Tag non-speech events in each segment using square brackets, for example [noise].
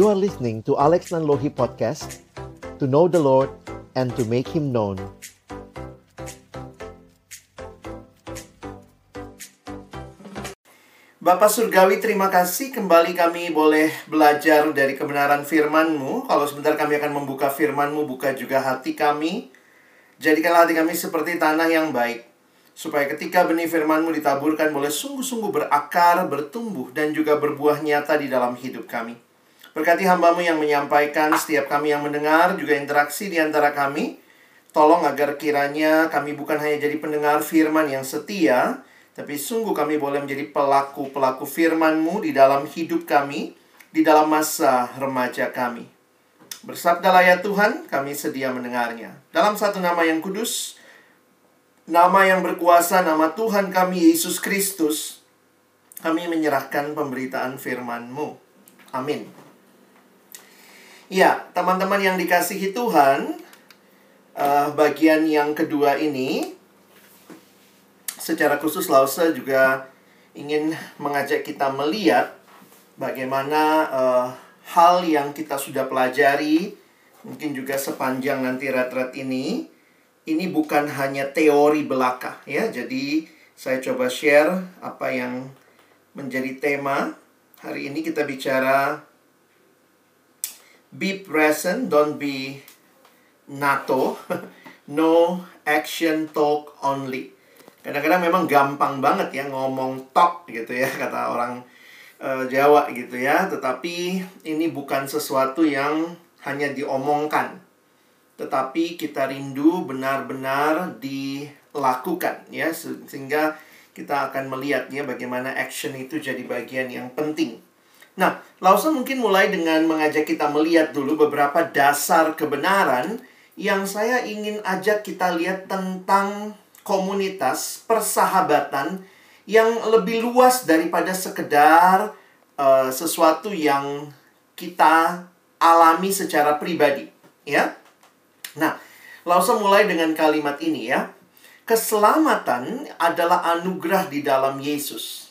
You are listening to Alex Nanlohi Podcast To know the Lord and to make Him known Bapak Surgawi, terima kasih kembali kami boleh belajar dari kebenaran firman-Mu. Kalau sebentar kami akan membuka firman-Mu, buka juga hati kami. Jadikanlah hati kami seperti tanah yang baik. Supaya ketika benih firman-Mu ditaburkan boleh sungguh-sungguh berakar, bertumbuh, dan juga berbuah nyata di dalam hidup kami. Berkati hamba-Mu yang menyampaikan, setiap kami yang mendengar, juga interaksi di antara kami. Tolong agar kiranya kami bukan hanya jadi pendengar firman yang setia, tapi sungguh kami boleh menjadi pelaku-pelaku firman-Mu di dalam hidup kami, di dalam masa remaja kami. Bersabdalah ya Tuhan, kami sedia mendengarnya. Dalam satu nama yang kudus, nama yang berkuasa, nama Tuhan kami Yesus Kristus, kami menyerahkan pemberitaan firman-Mu. Amin. Ya, teman-teman yang dikasihi Tuhan, uh, bagian yang kedua ini secara khusus Lause juga ingin mengajak kita melihat bagaimana uh, hal yang kita sudah pelajari mungkin juga sepanjang nanti retret ini ini bukan hanya teori belaka ya. Jadi saya coba share apa yang menjadi tema. Hari ini kita bicara be present don't be NATO [laughs] no action talk only kadang-kadang memang gampang banget ya ngomong tok gitu ya [laughs] kata orang uh, Jawa gitu ya tetapi ini bukan sesuatu yang hanya diomongkan tetapi kita rindu benar-benar dilakukan ya sehingga kita akan melihat ya bagaimana action itu jadi bagian yang penting. Nah, Lause mungkin mulai dengan mengajak kita melihat dulu beberapa dasar kebenaran yang saya ingin ajak kita lihat tentang komunitas persahabatan yang lebih luas daripada sekedar uh, sesuatu yang kita alami secara pribadi, ya. Nah, langsung mulai dengan kalimat ini ya. Keselamatan adalah anugerah di dalam Yesus.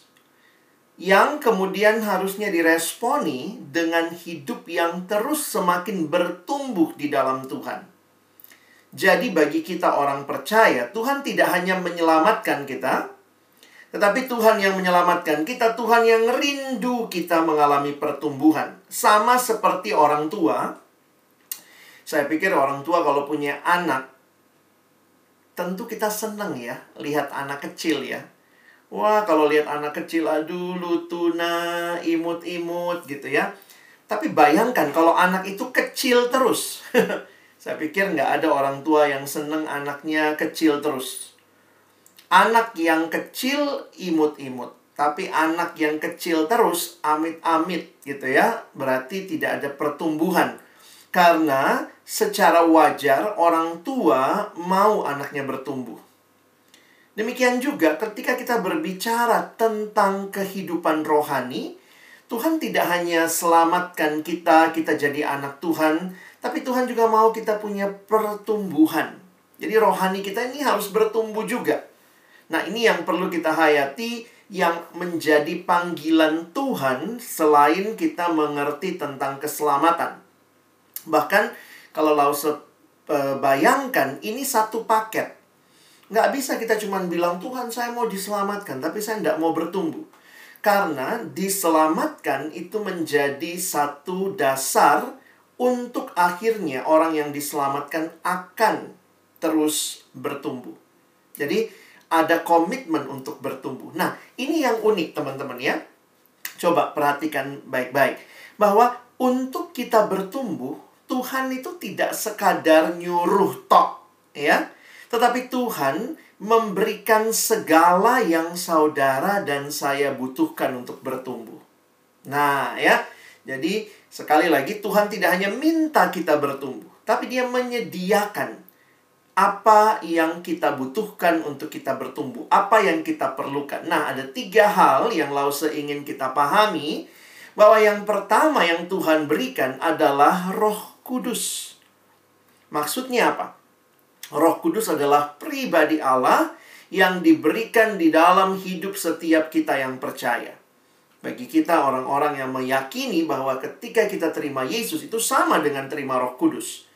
Yang kemudian harusnya diresponi dengan hidup yang terus semakin bertumbuh di dalam Tuhan. Jadi bagi kita orang percaya, Tuhan tidak hanya menyelamatkan kita, tetapi Tuhan yang menyelamatkan kita, Tuhan yang rindu kita mengalami pertumbuhan. Sama seperti orang tua, saya pikir orang tua kalau punya anak, tentu kita senang ya lihat anak kecil ya. Wah, kalau lihat anak kecil, aduh lutuna, imut-imut gitu ya. Tapi bayangkan kalau anak itu kecil terus. [laughs] Saya pikir nggak ada orang tua yang seneng anaknya kecil terus. Anak yang kecil imut-imut. Tapi anak yang kecil terus amit-amit gitu ya. Berarti tidak ada pertumbuhan. Karena secara wajar orang tua mau anaknya bertumbuh. Demikian juga ketika kita berbicara tentang kehidupan rohani, Tuhan tidak hanya selamatkan kita, kita jadi anak Tuhan, tapi Tuhan juga mau kita punya pertumbuhan. Jadi rohani kita ini harus bertumbuh juga. Nah, ini yang perlu kita hayati yang menjadi panggilan Tuhan selain kita mengerti tentang keselamatan. Bahkan kalau Lause e, bayangkan ini satu paket. Nggak bisa kita cuma bilang Tuhan saya mau diselamatkan, tapi saya nggak mau bertumbuh. Karena diselamatkan itu menjadi satu dasar untuk akhirnya orang yang diselamatkan akan terus bertumbuh. Jadi ada komitmen untuk bertumbuh. Nah, ini yang unik teman-teman ya. Coba perhatikan baik-baik bahwa untuk kita bertumbuh, Tuhan itu tidak sekadar nyuruh tok, ya. Tetapi Tuhan memberikan segala yang saudara dan saya butuhkan untuk bertumbuh. Nah, ya. Jadi Sekali lagi, Tuhan tidak hanya minta kita bertumbuh, tapi Dia menyediakan apa yang kita butuhkan untuk kita bertumbuh, apa yang kita perlukan. Nah, ada tiga hal yang Lause ingin kita pahami, bahwa yang pertama yang Tuhan berikan adalah Roh Kudus. Maksudnya apa? Roh Kudus adalah pribadi Allah yang diberikan di dalam hidup setiap kita yang percaya. Bagi kita orang-orang yang meyakini bahwa ketika kita terima Yesus itu sama dengan terima Roh Kudus.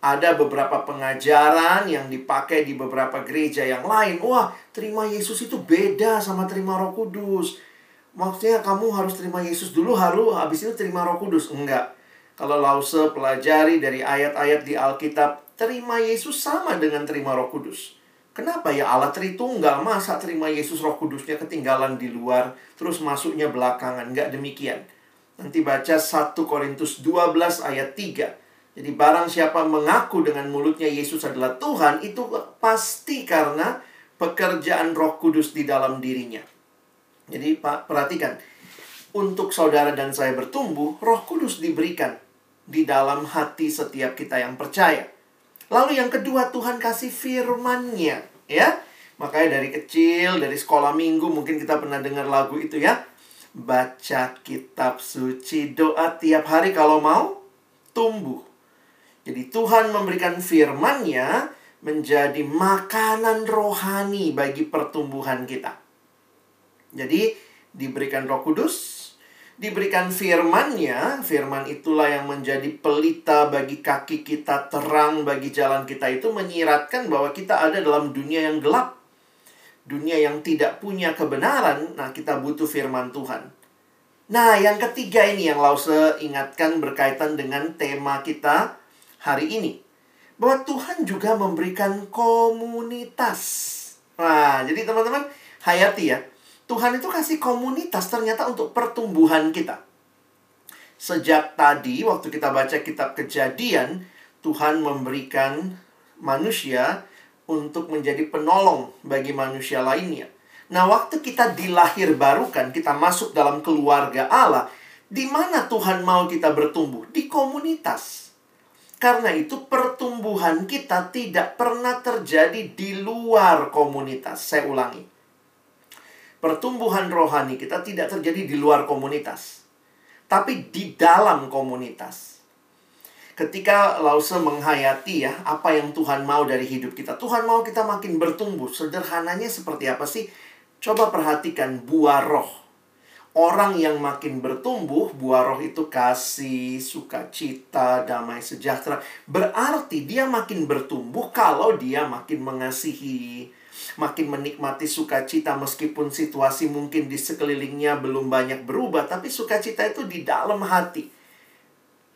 Ada beberapa pengajaran yang dipakai di beberapa gereja yang lain. Wah, terima Yesus itu beda sama terima Roh Kudus. Maksudnya kamu harus terima Yesus dulu, harus habis itu terima Roh Kudus. Enggak. Kalau Lause pelajari dari ayat-ayat di Alkitab, terima Yesus sama dengan terima Roh Kudus. Kenapa ya Allah Tritunggal masa terima Yesus Roh Kudusnya ketinggalan di luar terus masuknya belakangan? Enggak demikian. Nanti baca 1 Korintus 12 ayat 3. Jadi barang siapa mengaku dengan mulutnya Yesus adalah Tuhan itu pasti karena pekerjaan Roh Kudus di dalam dirinya. Jadi Pak perhatikan untuk saudara dan saya bertumbuh, Roh Kudus diberikan di dalam hati setiap kita yang percaya. Lalu yang kedua Tuhan kasih firman-Nya, ya. Makanya dari kecil, dari sekolah minggu mungkin kita pernah dengar lagu itu ya. Baca kitab suci, doa tiap hari kalau mau tumbuh. Jadi Tuhan memberikan firman-Nya menjadi makanan rohani bagi pertumbuhan kita. Jadi diberikan Roh Kudus, diberikan firman-Nya, firman itulah yang menjadi pelita bagi kaki kita, terang bagi jalan kita itu menyiratkan bahwa kita ada dalam dunia yang gelap. Dunia yang tidak punya kebenaran, nah kita butuh firman Tuhan. Nah, yang ketiga ini yang Lause ingatkan berkaitan dengan tema kita hari ini. Bahwa Tuhan juga memberikan komunitas. Nah, jadi teman-teman, hayati ya Tuhan itu kasih komunitas ternyata untuk pertumbuhan kita. Sejak tadi waktu kita baca kitab Kejadian, Tuhan memberikan manusia untuk menjadi penolong bagi manusia lainnya. Nah, waktu kita dilahir barukan, kita masuk dalam keluarga Allah, di mana Tuhan mau kita bertumbuh? Di komunitas. Karena itu pertumbuhan kita tidak pernah terjadi di luar komunitas. Saya ulangi pertumbuhan rohani kita tidak terjadi di luar komunitas, tapi di dalam komunitas. Ketika Lause menghayati ya apa yang Tuhan mau dari hidup kita. Tuhan mau kita makin bertumbuh. Sederhananya seperti apa sih? Coba perhatikan buah roh. Orang yang makin bertumbuh, buah roh itu kasih, sukacita, damai sejahtera. Berarti dia makin bertumbuh kalau dia makin mengasihi, makin menikmati sukacita meskipun situasi mungkin di sekelilingnya belum banyak berubah, tapi sukacita itu di dalam hati.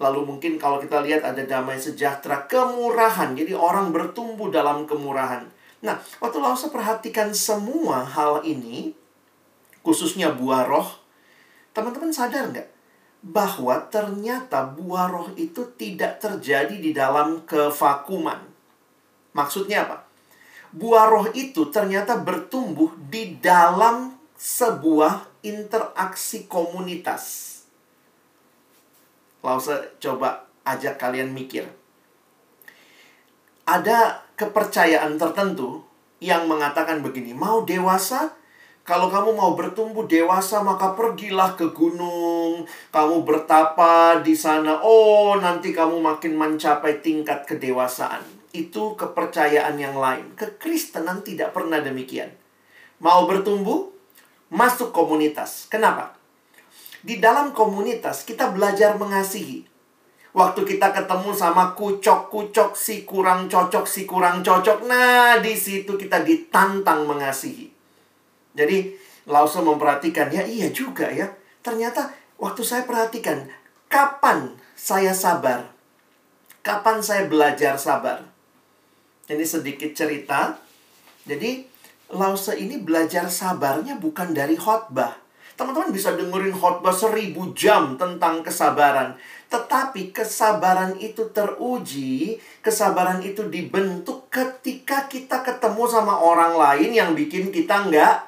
Lalu mungkin kalau kita lihat ada damai sejahtera, kemurahan. Jadi orang bertumbuh dalam kemurahan. Nah, waktu Lausa perhatikan semua hal ini, khususnya buah roh, teman-teman sadar nggak? Bahwa ternyata buah roh itu tidak terjadi di dalam kevakuman. Maksudnya apa? Buah roh itu ternyata bertumbuh di dalam sebuah interaksi komunitas. Lalu saya coba ajak kalian mikir. Ada kepercayaan tertentu yang mengatakan begini, mau dewasa, kalau kamu mau bertumbuh dewasa, maka pergilah ke gunung. Kamu bertapa di sana. Oh, nanti kamu makin mencapai tingkat kedewasaan itu kepercayaan yang lain. Kekristenan tidak pernah demikian. Mau bertumbuh, masuk komunitas. Kenapa? Di dalam komunitas kita belajar mengasihi. Waktu kita ketemu sama kucok-kucok si kurang cocok, si kurang cocok. Nah, di situ kita ditantang mengasihi. Jadi, Lause memperhatikan, ya iya juga ya. Ternyata waktu saya perhatikan, kapan saya sabar? Kapan saya belajar sabar? Ini sedikit cerita. Jadi, Lause ini belajar sabarnya bukan dari khotbah. Teman-teman bisa dengerin khotbah seribu jam tentang kesabaran. Tetapi kesabaran itu teruji, kesabaran itu dibentuk ketika kita ketemu sama orang lain yang bikin kita nggak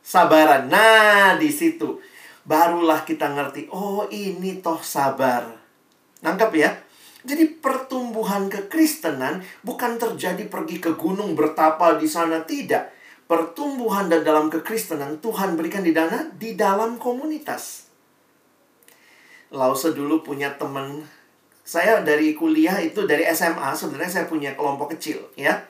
sabaran. Nah, di situ barulah kita ngerti, oh ini toh sabar. Nangkep ya? Jadi pertumbuhan kekristenan bukan terjadi pergi ke gunung bertapa di sana tidak. Pertumbuhan dan dalam kekristenan Tuhan berikan di dana di dalam komunitas. Lause dulu punya teman saya dari kuliah itu dari SMA sebenarnya saya punya kelompok kecil ya.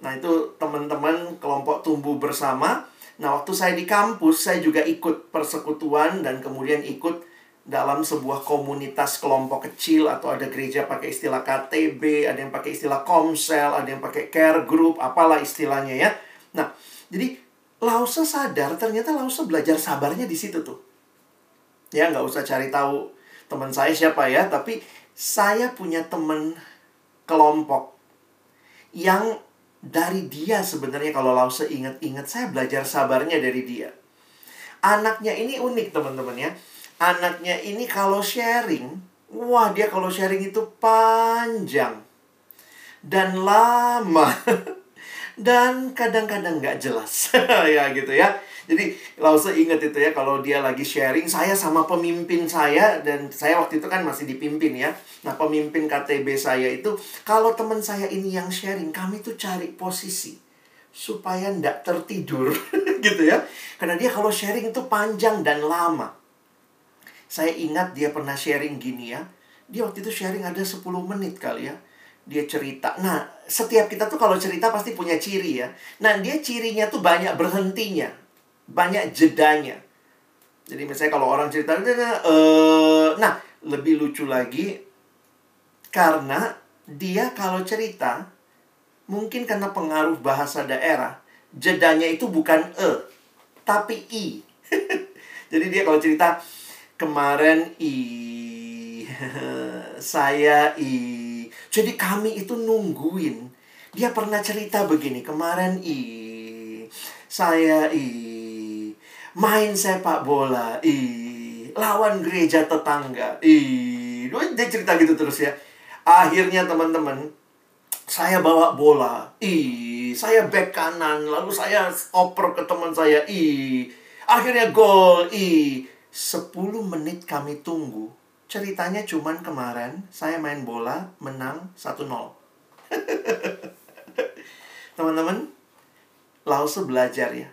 Nah itu teman-teman kelompok tumbuh bersama. Nah, waktu saya di kampus, saya juga ikut persekutuan dan kemudian ikut dalam sebuah komunitas kelompok kecil atau ada gereja pakai istilah KTB, ada yang pakai istilah komsel, ada yang pakai care group, apalah istilahnya ya. Nah, jadi Lause sadar ternyata Lause belajar sabarnya di situ tuh. Ya, nggak usah cari tahu teman saya siapa ya, tapi saya punya teman kelompok yang dari dia sebenarnya kalau Lause ingat-ingat saya belajar sabarnya dari dia. Anaknya ini unik teman-teman ya. Anaknya ini kalau sharing, wah dia kalau sharing itu panjang dan lama [laughs] dan kadang-kadang nggak jelas [laughs] ya gitu ya. Jadi Lause ingat itu ya kalau dia lagi sharing saya sama pemimpin saya dan saya waktu itu kan masih dipimpin ya. Nah pemimpin KTB saya itu kalau teman saya ini yang sharing kami tuh cari posisi supaya ndak tertidur [laughs] gitu ya. Karena dia kalau sharing itu panjang dan lama. Saya ingat dia pernah sharing gini ya. Dia waktu itu sharing ada 10 menit kali ya. Dia cerita. Nah, setiap kita tuh kalau cerita pasti punya ciri ya. Nah, dia cirinya tuh banyak berhentinya banyak jedanya. Jadi misalnya kalau orang cerita, uh, nah lebih lucu lagi karena dia kalau cerita mungkin karena pengaruh bahasa daerah jedanya itu bukan e tapi i. [laughs] Jadi dia kalau cerita kemarin i [laughs] saya i. Jadi kami itu nungguin. Dia pernah cerita begini kemarin i saya i main sepak bola, ih, lawan gereja tetangga, ih, dia cerita gitu terus ya. Akhirnya teman-teman, saya bawa bola, ih, saya back kanan, lalu saya oper ke teman saya, ih, akhirnya gol, ih. 10 menit kami tunggu. Ceritanya cuman kemarin saya main bola menang 1-0. [laughs] Teman-teman, Lause belajar ya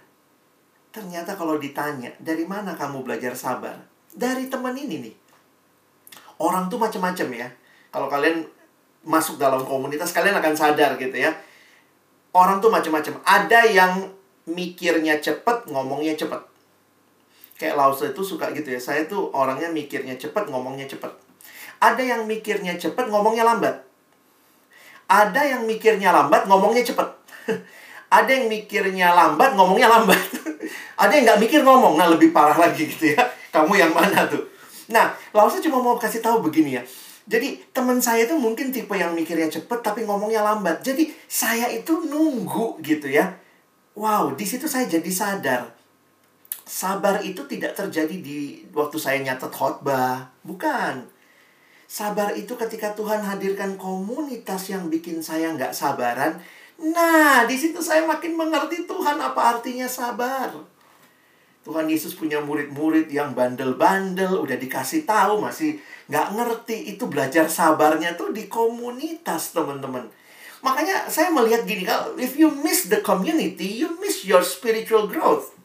Ternyata kalau ditanya, dari mana kamu belajar sabar? Dari teman ini nih. Orang tuh macam-macam ya. Kalau kalian masuk dalam komunitas, kalian akan sadar gitu ya. Orang tuh macam-macam. Ada yang mikirnya cepet, ngomongnya cepet. Kayak Lause itu suka gitu ya. Saya tuh orangnya mikirnya cepet, ngomongnya cepet. Ada yang mikirnya cepet, ngomongnya lambat. Ada yang mikirnya lambat, ngomongnya cepet. [laughs] Ada yang mikirnya lambat, ngomongnya lambat. [laughs] Ada yang nggak mikir ngomong, nah lebih parah lagi gitu ya. [laughs] Kamu yang mana tuh? Nah, Lausa cuma mau kasih tahu begini ya. Jadi teman saya itu mungkin tipe yang mikirnya cepet tapi ngomongnya lambat. Jadi saya itu nunggu gitu ya. Wow, di situ saya jadi sadar. Sabar itu tidak terjadi di waktu saya nyatet khotbah. Bukan. Sabar itu ketika Tuhan hadirkan komunitas yang bikin saya nggak sabaran. Nah, di situ saya makin mengerti Tuhan apa artinya sabar. Tuhan Yesus punya murid-murid yang bandel-bandel, udah dikasih tahu masih nggak ngerti. Itu belajar sabarnya tuh di komunitas, teman-teman. Makanya saya melihat gini, kalau if you miss the community, you miss your spiritual growth.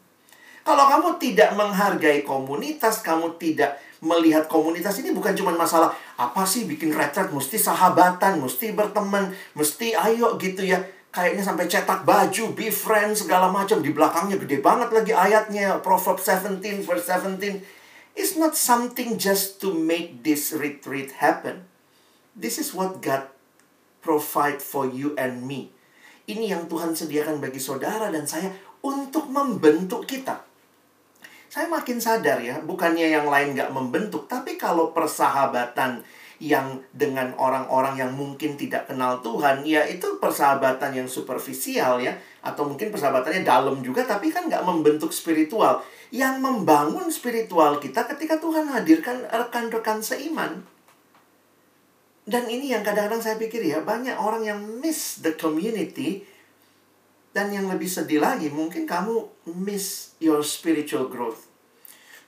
Kalau kamu tidak menghargai komunitas, kamu tidak melihat komunitas ini bukan cuma masalah apa sih bikin retret, mesti sahabatan, mesti berteman, mesti ayo gitu ya kayaknya sampai cetak baju, be friends, segala macam. Di belakangnya gede banget lagi ayatnya. Proverbs 17 verse 17. It's not something just to make this retreat happen. This is what God provide for you and me. Ini yang Tuhan sediakan bagi saudara dan saya untuk membentuk kita. Saya makin sadar ya, bukannya yang lain gak membentuk, tapi kalau persahabatan yang dengan orang-orang yang mungkin tidak kenal Tuhan, ya itu persahabatan yang superficial ya, atau mungkin persahabatannya dalam juga, tapi kan nggak membentuk spiritual. Yang membangun spiritual kita ketika Tuhan hadirkan rekan-rekan seiman. Dan ini yang kadang-kadang saya pikir ya, banyak orang yang miss the community, dan yang lebih sedih lagi, mungkin kamu miss your spiritual growth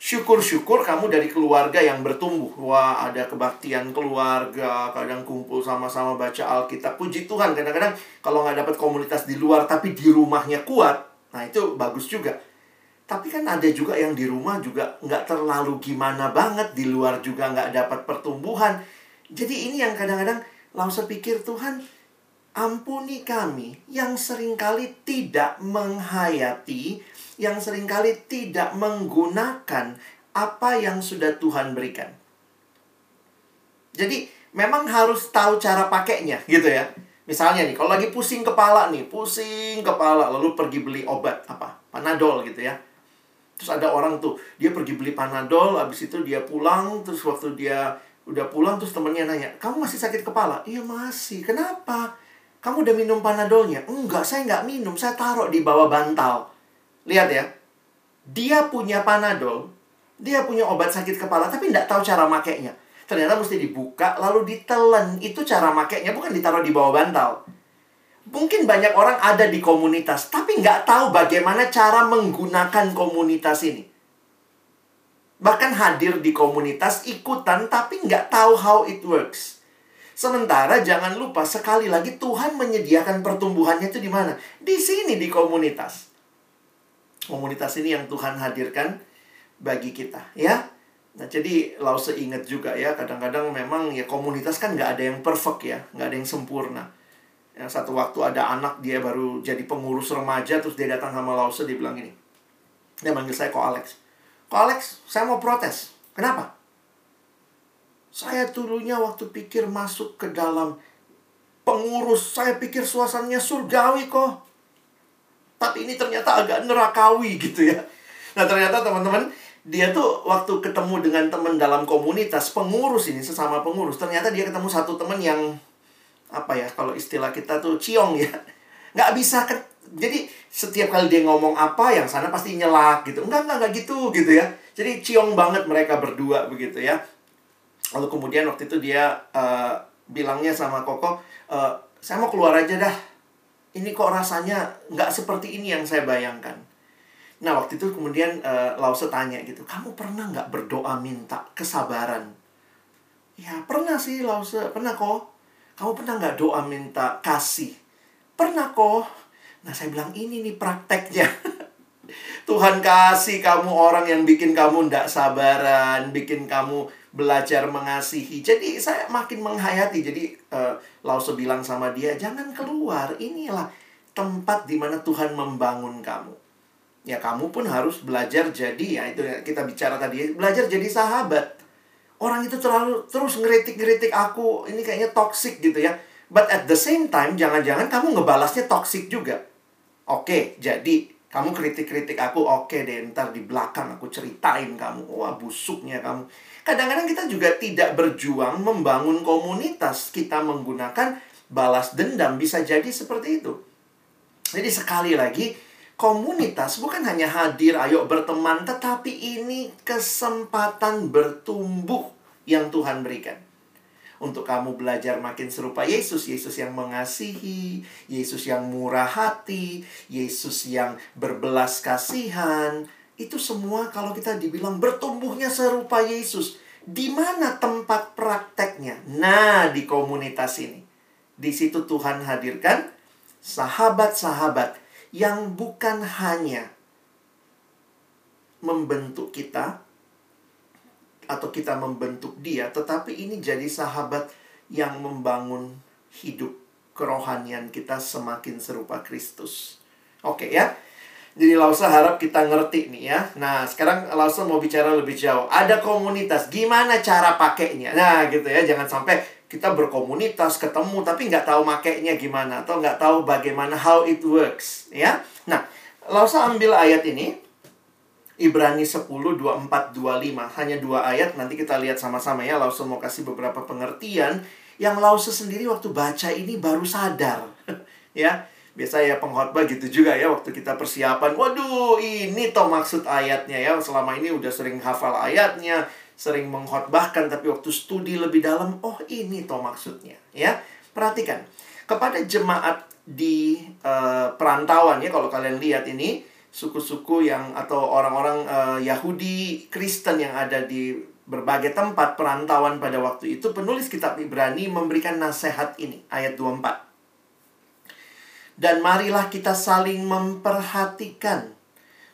syukur-syukur kamu dari keluarga yang bertumbuh. Wah, ada kebaktian keluarga, kadang kumpul sama-sama baca Alkitab. Puji Tuhan, kadang-kadang kalau nggak dapat komunitas di luar, tapi di rumahnya kuat, nah itu bagus juga. Tapi kan ada juga yang di rumah juga nggak terlalu gimana banget, di luar juga nggak dapat pertumbuhan. Jadi ini yang kadang-kadang langsung pikir Tuhan, ampuni kami yang sering kali tidak menghayati, yang sering kali tidak menggunakan apa yang sudah Tuhan berikan. Jadi memang harus tahu cara pakainya gitu ya. Misalnya nih, kalau lagi pusing kepala nih, pusing kepala, lalu pergi beli obat apa? Panadol gitu ya. Terus ada orang tuh, dia pergi beli Panadol, habis itu dia pulang, terus waktu dia udah pulang terus temennya nanya, "Kamu masih sakit kepala?" "Iya, masih." "Kenapa?" "Kamu udah minum Panadolnya?" "Enggak, saya nggak minum, saya taruh di bawah bantal." Lihat ya. Dia punya Panadol, dia punya obat sakit kepala tapi nggak tahu cara makainya ternyata mesti dibuka lalu ditelan. Itu cara makainya bukan ditaruh di bawah bantal. Mungkin banyak orang ada di komunitas, tapi nggak tahu bagaimana cara menggunakan komunitas ini. Bahkan hadir di komunitas ikutan, tapi nggak tahu how it works. Sementara jangan lupa sekali lagi Tuhan menyediakan pertumbuhannya itu di mana? Di sini di komunitas. Komunitas ini yang Tuhan hadirkan bagi kita, ya. Nah, jadi Lause ingat juga ya, kadang-kadang memang ya komunitas kan nggak ada yang perfect ya, nggak ada yang sempurna. Yang satu waktu ada anak dia baru jadi pengurus remaja, terus dia datang sama Lause, dia bilang gini, dia manggil saya kok Alex. Kok Alex, saya mau protes. Kenapa? Saya dulunya waktu pikir masuk ke dalam pengurus, saya pikir suasananya surgawi kok. Tapi ini ternyata agak nerakawi gitu ya. Nah ternyata teman-teman, dia tuh waktu ketemu dengan teman dalam komunitas pengurus ini sesama pengurus ternyata dia ketemu satu teman yang apa ya kalau istilah kita tuh ciong ya nggak bisa ke, jadi setiap kali dia ngomong apa yang sana pasti nyelak gitu enggak enggak enggak gitu gitu ya jadi ciong banget mereka berdua begitu ya lalu kemudian waktu itu dia uh, bilangnya sama koko uh, saya mau keluar aja dah ini kok rasanya nggak seperti ini yang saya bayangkan Nah waktu itu kemudian uh, Lause tanya gitu, kamu pernah nggak berdoa minta kesabaran? Ya pernah sih Lause, pernah kok. Kamu pernah nggak doa minta kasih? Pernah kok. Nah saya bilang ini nih prakteknya. [laughs] Tuhan kasih kamu orang yang bikin kamu ndak sabaran, bikin kamu belajar mengasihi. Jadi saya makin menghayati. Jadi uh, Lause bilang sama dia, jangan keluar. Inilah tempat di mana Tuhan membangun kamu ya kamu pun harus belajar jadi ya itu kita bicara tadi belajar jadi sahabat orang itu terlalu terus ngeritik-ngeritik aku ini kayaknya toxic gitu ya but at the same time jangan-jangan kamu ngebalasnya toxic juga oke jadi kamu kritik-kritik aku oke deh ntar di belakang aku ceritain kamu. Wah busuknya kamu. Kadang-kadang kita juga tidak berjuang membangun komunitas. Kita menggunakan balas dendam bisa jadi seperti itu. Jadi sekali lagi komunitas bukan hanya hadir, ayo berteman, tetapi ini kesempatan bertumbuh yang Tuhan berikan. Untuk kamu belajar makin serupa Yesus, Yesus yang mengasihi, Yesus yang murah hati, Yesus yang berbelas kasihan. Itu semua kalau kita dibilang bertumbuhnya serupa Yesus. Di mana tempat prakteknya? Nah, di komunitas ini. Di situ Tuhan hadirkan sahabat-sahabat yang bukan hanya membentuk kita atau kita membentuk dia, tetapi ini jadi sahabat yang membangun hidup kerohanian kita semakin serupa Kristus. Oke ya. Jadi Lausa harap kita ngerti nih ya. Nah, sekarang Lausa mau bicara lebih jauh. Ada komunitas, gimana cara pakainya? Nah, gitu ya. Jangan sampai kita berkomunitas, ketemu, tapi nggak tahu makainya gimana. Atau nggak tahu bagaimana how it works. Ya. Nah, Lausa ambil ayat ini. Ibrani 10, 24, 25. Hanya dua ayat, nanti kita lihat sama-sama ya. Lausa mau kasih beberapa pengertian. Yang Lausa sendiri waktu baca ini baru sadar. [laughs] ya, biasa ya pengkhotbah gitu juga ya waktu kita persiapan waduh ini toh maksud ayatnya ya selama ini udah sering hafal ayatnya sering mengkhotbahkan tapi waktu studi lebih dalam oh ini toh maksudnya ya perhatikan kepada jemaat di uh, perantauan ya kalau kalian lihat ini suku-suku yang atau orang-orang uh, Yahudi Kristen yang ada di berbagai tempat perantauan pada waktu itu penulis kitab Ibrani memberikan nasihat ini ayat 24 dan marilah kita saling memperhatikan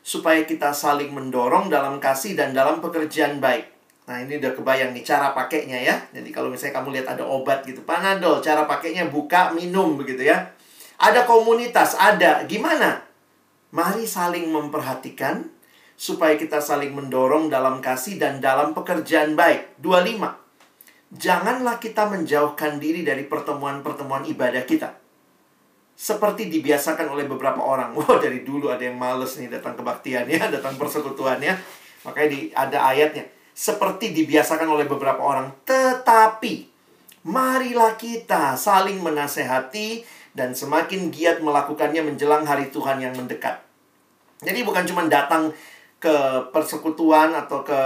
supaya kita saling mendorong dalam kasih dan dalam pekerjaan baik. Nah, ini udah kebayang nih cara pakainya ya. Jadi kalau misalnya kamu lihat ada obat gitu, Panadol, cara pakainya buka, minum begitu ya. Ada komunitas, ada. Gimana? Mari saling memperhatikan supaya kita saling mendorong dalam kasih dan dalam pekerjaan baik. 25. Janganlah kita menjauhkan diri dari pertemuan-pertemuan ibadah kita. Seperti dibiasakan oleh beberapa orang. [laughs] Wah, dari dulu ada yang males nih datang kebaktian ya, [laughs] datang persekutuan ya. Makanya di, ada ayatnya seperti dibiasakan oleh beberapa orang. Tetapi, marilah kita saling menasehati dan semakin giat melakukannya menjelang hari Tuhan yang mendekat. Jadi bukan cuma datang ke persekutuan atau ke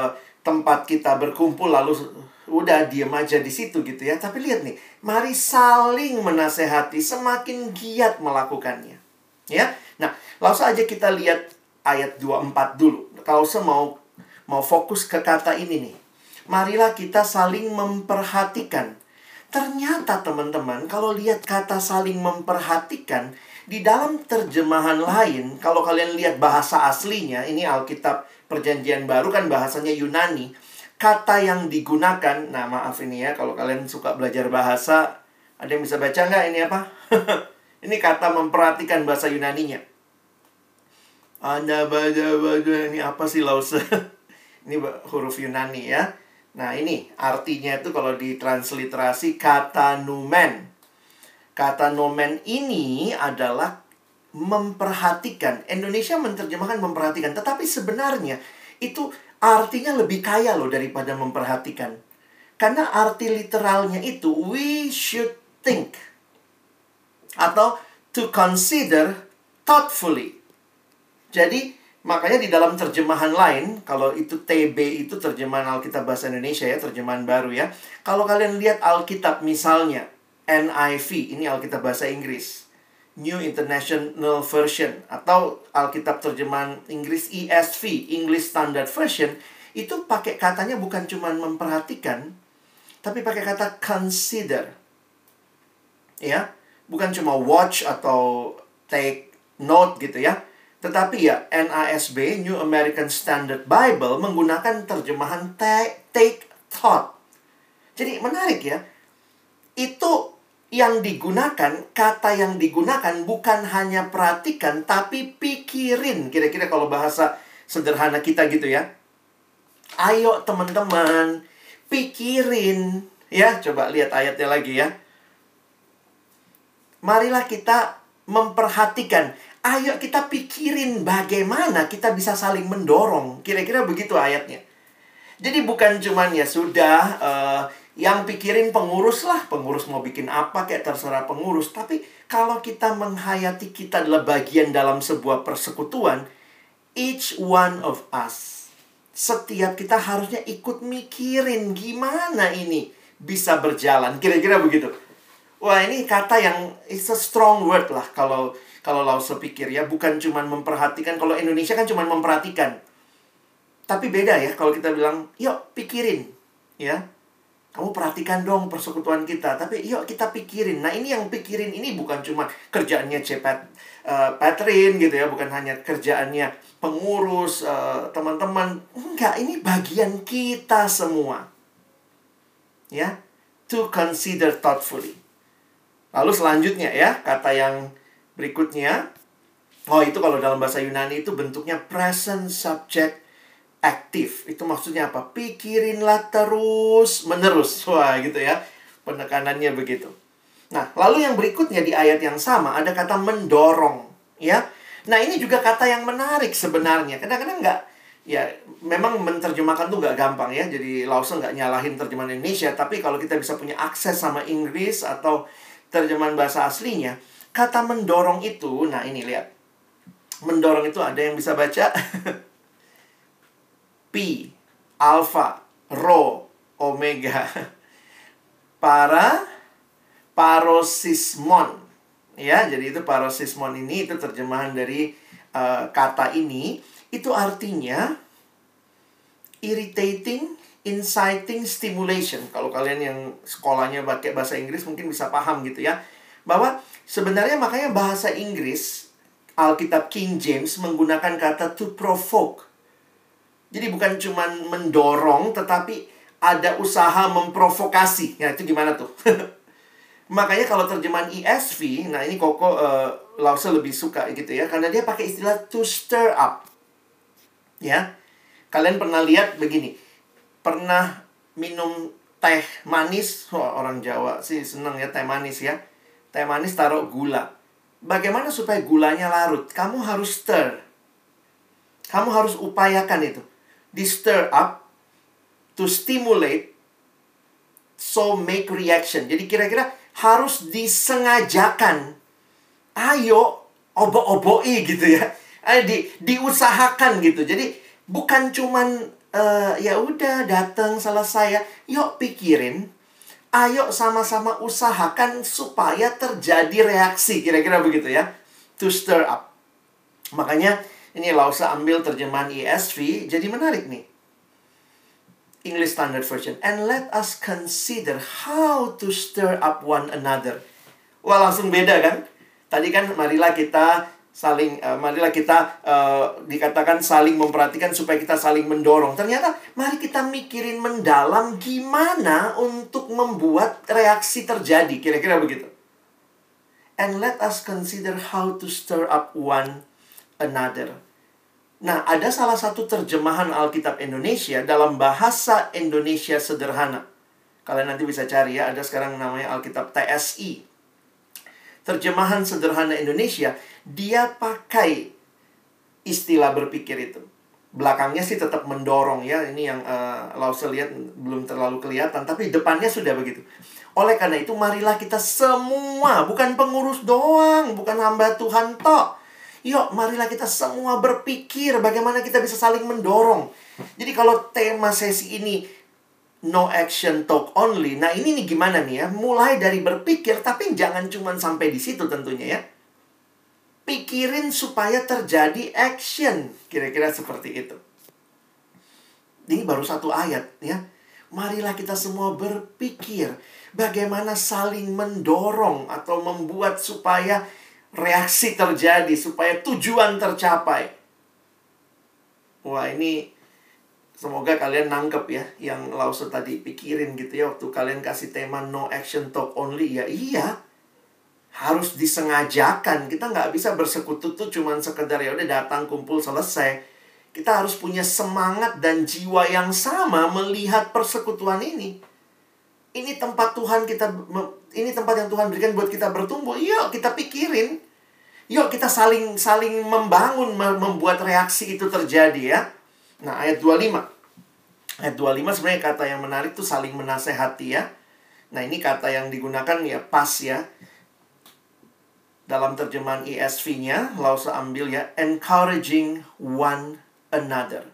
tempat kita berkumpul lalu udah diem aja di situ gitu ya. Tapi lihat nih, mari saling menasehati semakin giat melakukannya. Ya. Nah, langsung aja kita lihat ayat 24 dulu. Kalau mau mau fokus ke kata ini nih. Marilah kita saling memperhatikan. Ternyata teman-teman, kalau lihat kata saling memperhatikan, di dalam terjemahan lain, kalau kalian lihat bahasa aslinya, ini Alkitab Perjanjian Baru kan bahasanya Yunani. Kata yang digunakan, nah maaf ini ya, kalau kalian suka belajar bahasa, ada yang bisa baca nggak ini apa? [laughs] ini kata memperhatikan bahasa Yunaninya. Anda baca baca ini apa sih lause? [laughs] Ini huruf Yunani ya. Nah, ini artinya itu kalau ditransliterasi kata numen. Kata nomen ini adalah memperhatikan. Indonesia menerjemahkan memperhatikan, tetapi sebenarnya itu artinya lebih kaya loh daripada memperhatikan. Karena arti literalnya itu we should think atau to consider thoughtfully. Jadi Makanya di dalam terjemahan lain, kalau itu TB itu terjemahan Alkitab Bahasa Indonesia ya, terjemahan baru ya. Kalau kalian lihat Alkitab misalnya, NIV, ini Alkitab Bahasa Inggris. New International Version atau Alkitab terjemahan Inggris ESV, English Standard Version, itu pakai katanya bukan cuma memperhatikan, tapi pakai kata consider. Ya, bukan cuma watch atau take note gitu ya tetapi ya, NASB, New American Standard Bible, menggunakan terjemahan take thought. Jadi menarik ya. Itu yang digunakan, kata yang digunakan bukan hanya perhatikan, tapi pikirin. Kira-kira kalau bahasa sederhana kita gitu ya. Ayo teman-teman, pikirin. Ya, coba lihat ayatnya lagi ya. Marilah kita memperhatikan ayo kita pikirin bagaimana kita bisa saling mendorong. Kira-kira begitu ayatnya. Jadi bukan cuman ya sudah uh, yang pikirin pengurus lah, pengurus mau bikin apa kayak terserah pengurus. Tapi kalau kita menghayati kita adalah bagian dalam sebuah persekutuan, each one of us, setiap kita harusnya ikut mikirin gimana ini bisa berjalan. Kira-kira begitu. Wah ini kata yang it's a strong word lah kalau kalau Lause pikir ya, bukan cuma memperhatikan. Kalau Indonesia kan cuma memperhatikan. Tapi beda ya kalau kita bilang, yuk pikirin. Ya, kamu perhatikan dong persekutuan kita. Tapi yuk kita pikirin. Nah ini yang pikirin ini bukan cuma kerjaannya Cepet uh, Patrin gitu ya. Bukan hanya kerjaannya pengurus, uh, teman-teman. Enggak, ini bagian kita semua. Ya, to consider thoughtfully. Lalu selanjutnya ya, kata yang Berikutnya, oh itu kalau dalam bahasa Yunani itu bentuknya present subject active. Itu maksudnya apa? Pikirinlah terus menerus. [laughs] Wah, gitu ya. Penekanannya begitu. Nah, lalu yang berikutnya di ayat yang sama ada kata mendorong, ya. Nah, ini juga kata yang menarik sebenarnya. Kadang-kadang nggak, ya memang menerjemahkan tuh nggak gampang ya. Jadi Lawson nggak nyalahin terjemahan Indonesia, tapi kalau kita bisa punya akses sama Inggris atau terjemahan bahasa aslinya, Kata mendorong itu, nah ini lihat. Mendorong itu ada yang bisa baca. [laughs] Pi, alfa, rho, omega. [laughs] Para parosismon. Ya, jadi itu parosismon ini itu terjemahan dari uh, kata ini. Itu artinya irritating, inciting, stimulation. Kalau kalian yang sekolahnya pakai bahasa Inggris mungkin bisa paham gitu ya. Bahwa Sebenarnya makanya bahasa Inggris Alkitab King James menggunakan kata to provoke. Jadi bukan cuma mendorong tetapi ada usaha memprovokasi. Ya, itu gimana tuh? [laughs] Makanya kalau terjemahan ESV, nah ini Koko uh, Lause lebih suka gitu ya, karena dia pakai istilah to stir up. Ya. Kalian pernah lihat begini. Pernah minum teh manis, Wah, orang Jawa sih seneng ya teh manis ya. Teh manis taruh gula. Bagaimana supaya gulanya larut? Kamu harus stir. Kamu harus upayakan itu. Di stir up to stimulate so make reaction. Jadi kira-kira harus disengajakan. Ayo obok-oboki gitu ya. Ayo di diusahakan gitu. Jadi bukan cuman uh, ya udah datang selesai ya. Yuk pikirin. Ayo sama-sama usahakan supaya terjadi reaksi kira-kira begitu ya. To stir up. Makanya ini Lausa ambil terjemahan ESV jadi menarik nih. English Standard Version. And let us consider how to stir up one another. Wah langsung beda kan? Tadi kan marilah kita saling uh, marilah kita uh, dikatakan saling memperhatikan supaya kita saling mendorong. Ternyata mari kita mikirin mendalam gimana untuk membuat reaksi terjadi. Kira-kira begitu. And let us consider how to stir up one another. Nah, ada salah satu terjemahan Alkitab Indonesia dalam bahasa Indonesia sederhana. Kalian nanti bisa cari ya, ada sekarang namanya Alkitab TSI. Terjemahan sederhana Indonesia, dia pakai istilah berpikir itu. Belakangnya sih tetap mendorong ya, ini yang uh, Lause lihat belum terlalu kelihatan, tapi depannya sudah begitu. Oleh karena itu, marilah kita semua, bukan pengurus doang, bukan hamba Tuhan toh Yuk, marilah kita semua berpikir bagaimana kita bisa saling mendorong. Jadi kalau tema sesi ini no action talk only. Nah, ini nih gimana nih ya? Mulai dari berpikir tapi jangan cuma sampai di situ tentunya ya. Pikirin supaya terjadi action. Kira-kira seperti itu. Ini baru satu ayat ya. Marilah kita semua berpikir bagaimana saling mendorong atau membuat supaya reaksi terjadi supaya tujuan tercapai. Wah, ini semoga kalian nangkep ya yang Lause tadi pikirin gitu ya waktu kalian kasih tema no action talk only ya iya harus disengajakan kita nggak bisa bersekutu tuh cuman sekedar ya udah datang kumpul selesai kita harus punya semangat dan jiwa yang sama melihat persekutuan ini ini tempat Tuhan kita ini tempat yang Tuhan berikan buat kita bertumbuh yuk kita pikirin Yuk kita saling saling membangun membuat reaksi itu terjadi ya. Nah, ayat 25. Ayat 25 sebenarnya kata yang menarik tuh saling menasehati ya. Nah, ini kata yang digunakan ya pas ya. Dalam terjemahan ESV-nya, Lause ambil ya encouraging one another.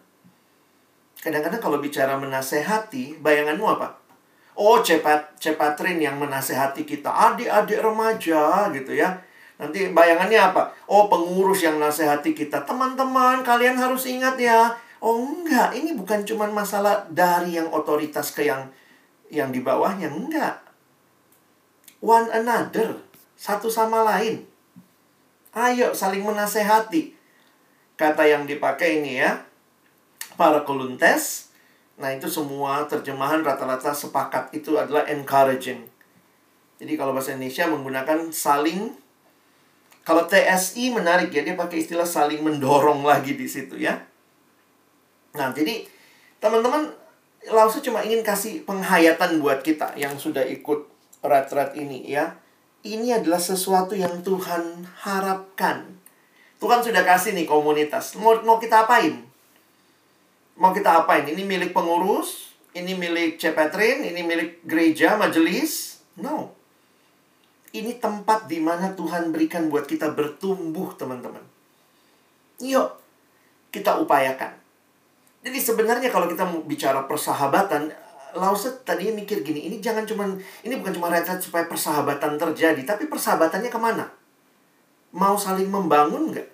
Kadang-kadang kalau bicara menasehati, bayanganmu apa? Oh, cepat cepatrin yang menasehati kita, adik-adik remaja gitu ya Nanti bayangannya apa? Oh, pengurus yang nasihati kita. Teman-teman, kalian harus ingat ya. Oh, enggak. Ini bukan cuma masalah dari yang otoritas ke yang yang di bawahnya. Enggak. One another. Satu sama lain. Ayo saling menasehati. Kata yang dipakai ini ya. Para koluntes. Nah, itu semua terjemahan rata-rata sepakat itu adalah encouraging. Jadi kalau bahasa Indonesia menggunakan saling kalau TSI menarik ya, dia pakai istilah saling mendorong lagi di situ ya. Nah, jadi teman-teman langsung cuma ingin kasih penghayatan buat kita yang sudah ikut rat-rat ini ya. Ini adalah sesuatu yang Tuhan harapkan. Tuhan sudah kasih nih komunitas. Mau, mau kita apain? Mau kita apain? Ini milik pengurus? Ini milik Cepetrin? Ini milik gereja, majelis? No. Ini tempat di mana Tuhan berikan buat kita bertumbuh, teman-teman. Yuk, kita upayakan. Jadi sebenarnya kalau kita bicara persahabatan, Lauset tadi mikir gini, ini jangan cuman, ini bukan cuma retret supaya persahabatan terjadi, tapi persahabatannya ke mana? Mau saling membangun nggak?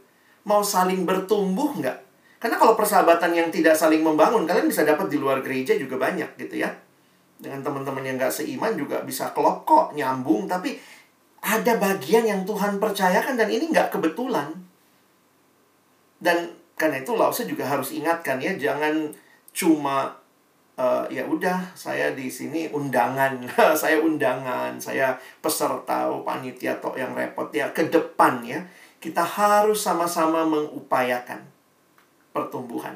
Mau saling bertumbuh nggak? Karena kalau persahabatan yang tidak saling membangun, kalian bisa dapat di luar gereja juga banyak gitu ya. Dengan teman-teman yang nggak seiman juga bisa klop kok, nyambung. Tapi ada bagian yang Tuhan percayakan dan ini nggak kebetulan. Dan karena itu Lause juga harus ingatkan ya, jangan cuma uh, ya udah saya di sini undangan. [laughs] Saya undangan saya peserta panitia atau yang repot ya ke depan ya. Kita harus sama-sama mengupayakan pertumbuhan.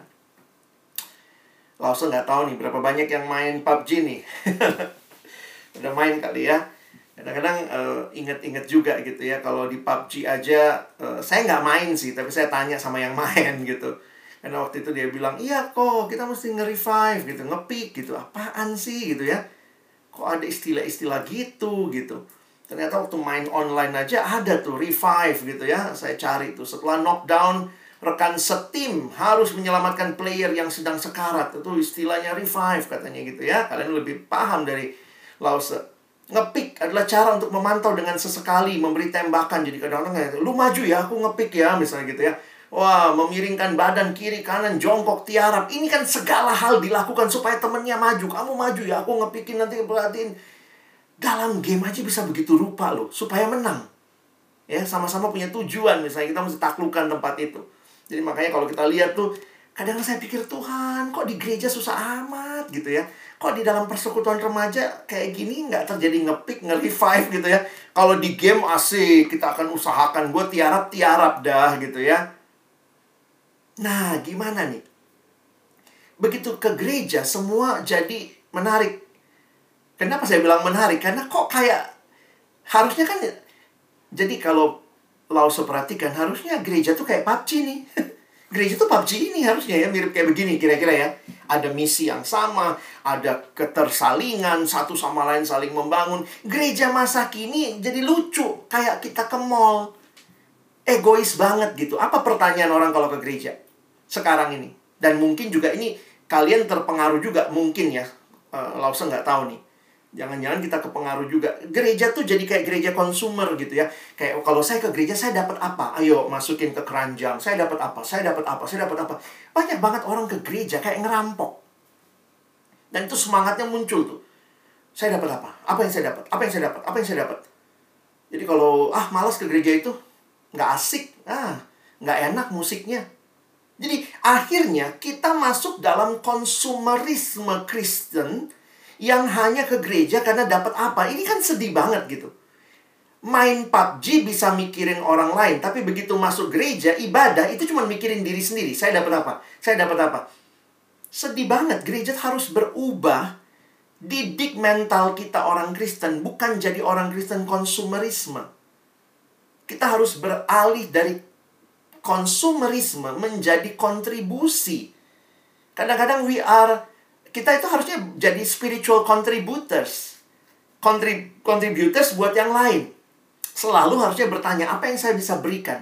Lawson nggak tahu nih berapa banyak yang main PUBG nih? [laughs] Udah main kali ya. Kadang-kadang uh, inget-inget juga gitu ya kalau di PUBG aja uh, saya nggak main sih tapi saya tanya sama yang [laughs] main gitu karena waktu itu dia bilang, iya kok kita mesti nge-revive gitu, nge-pick gitu. Apaan sih gitu ya. Kok ada istilah-istilah gitu gitu. Ternyata waktu main online aja ada tuh revive gitu ya. Saya cari tuh setelah knockdown rekan setim harus menyelamatkan player yang sedang sekarat. Itu istilahnya revive katanya gitu ya. Kalian lebih paham dari Lause. Ngepick adalah cara untuk memantau dengan sesekali memberi tembakan. Jadi kadang-kadang lu maju ya, aku ngepick ya misalnya gitu ya Wah, memiringkan badan kiri kanan, jongkok tiarap. Ini kan segala hal dilakukan supaya temennya maju. Kamu maju ya, aku ngepikin nanti perhatiin. Dalam game aja bisa begitu rupa loh, supaya menang. Ya, sama-sama punya tujuan. Misalnya kita mesti taklukkan tempat itu. Jadi makanya kalau kita lihat tuh, kadang saya pikir Tuhan, kok di gereja susah amat gitu ya. Kok di dalam persekutuan remaja kayak gini nggak terjadi ngepick, nge-revive gitu ya. Kalau di game asik, kita akan usahakan. Gue tiarap-tiarap dah gitu ya Nah, gimana nih? Begitu ke gereja, semua jadi menarik. Kenapa saya bilang menarik? Karena kok kayak harusnya kan jadi kalau Lause perhatikan harusnya gereja tuh kayak PUBG nih. [laughs] gereja tuh PUBG ini harusnya ya mirip kayak begini kira-kira ya. Ada misi yang sama, ada ketersalingan, satu sama lain saling membangun. Gereja masa kini jadi lucu, kayak kita ke mall. Egois banget gitu. Apa pertanyaan orang kalau ke gereja? Sekarang ini. Dan mungkin juga ini kalian terpengaruh juga mungkin ya. Uh, Lawson nggak tahu nih. Jangan-jangan kita kepengaruh juga. Gereja tuh jadi kayak gereja konsumer gitu ya. Kayak kalau saya ke gereja saya dapat apa? Ayo masukin ke keranjang. Saya dapat apa? Saya dapat apa? Saya dapat apa? Banyak banget orang ke gereja kayak ngerampok. Dan itu semangatnya muncul tuh. Saya dapat apa? Apa yang saya dapat? Apa yang saya dapat? Apa yang saya dapat? Jadi kalau ah malas ke gereja itu nggak asik, ah nggak enak musiknya, jadi akhirnya kita masuk dalam konsumerisme Kristen yang hanya ke gereja karena dapat apa. Ini kan sedih banget gitu. Main PUBG bisa mikirin orang lain, tapi begitu masuk gereja, ibadah itu cuma mikirin diri sendiri. Saya dapat apa? Saya dapat apa? Sedih banget, gereja harus berubah. Didik mental kita orang Kristen, bukan jadi orang Kristen konsumerisme. Kita harus beralih dari konsumerisme menjadi kontribusi. Kadang-kadang we are kita itu harusnya jadi spiritual contributors. Contrib contributors buat yang lain. Selalu harusnya bertanya, apa yang saya bisa berikan?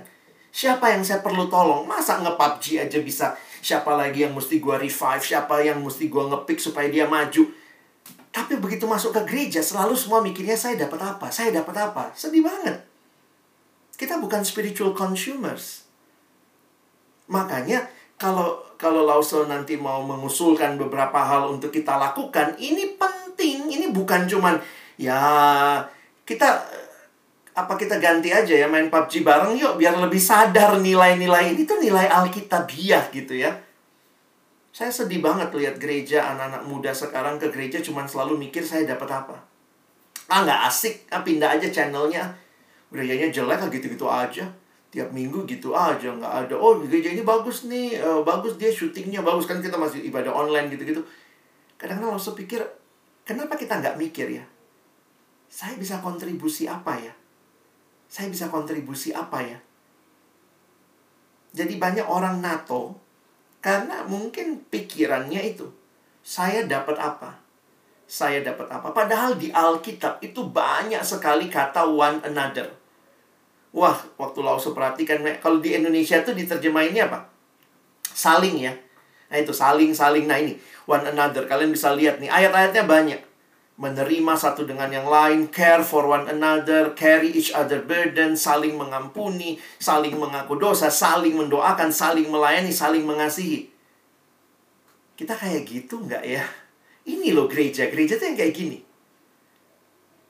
Siapa yang saya perlu tolong? Masa nge-PUBG aja bisa siapa lagi yang mesti gua revive, siapa yang mesti gua ngepick supaya dia maju. Tapi begitu masuk ke gereja, selalu semua mikirnya saya dapat apa, saya dapat apa. Sedih banget. Kita bukan spiritual consumers. Makanya kalau kalau Lausel nanti mau mengusulkan beberapa hal untuk kita lakukan, ini penting. Ini bukan cuman ya kita apa kita ganti aja ya main PUBG bareng yuk biar lebih sadar nilai-nilai ini tuh nilai Alkitabiah gitu ya. Saya sedih banget lihat gereja anak-anak muda sekarang ke gereja cuman selalu mikir saya dapat apa. Ah nggak asik, ah, pindah aja channelnya. Gerejanya jelek gitu-gitu aja tiap minggu gitu aja nggak ada. Oh gereja ini bagus nih uh, bagus dia syutingnya bagus kan kita masih ibadah online gitu gitu kadang-kadang langsung pikir kenapa kita nggak mikir ya? Saya bisa kontribusi apa ya? Saya bisa kontribusi apa ya? Jadi banyak orang NATO karena mungkin pikirannya itu saya dapat apa? Saya dapat apa? Padahal di Alkitab itu banyak sekali kata one another Wah, waktu Lause perhatikan, kalau di Indonesia tuh diterjemahinnya apa? Saling ya. Nah itu saling, saling. Nah ini, one another. Kalian bisa lihat nih, ayat-ayatnya banyak. Menerima satu dengan yang lain, care for one another, carry each other burden, saling mengampuni, saling mengaku dosa, saling mendoakan, saling melayani, saling mengasihi. Kita kayak gitu nggak ya? Ini loh gereja. Gereja tuh yang kayak gini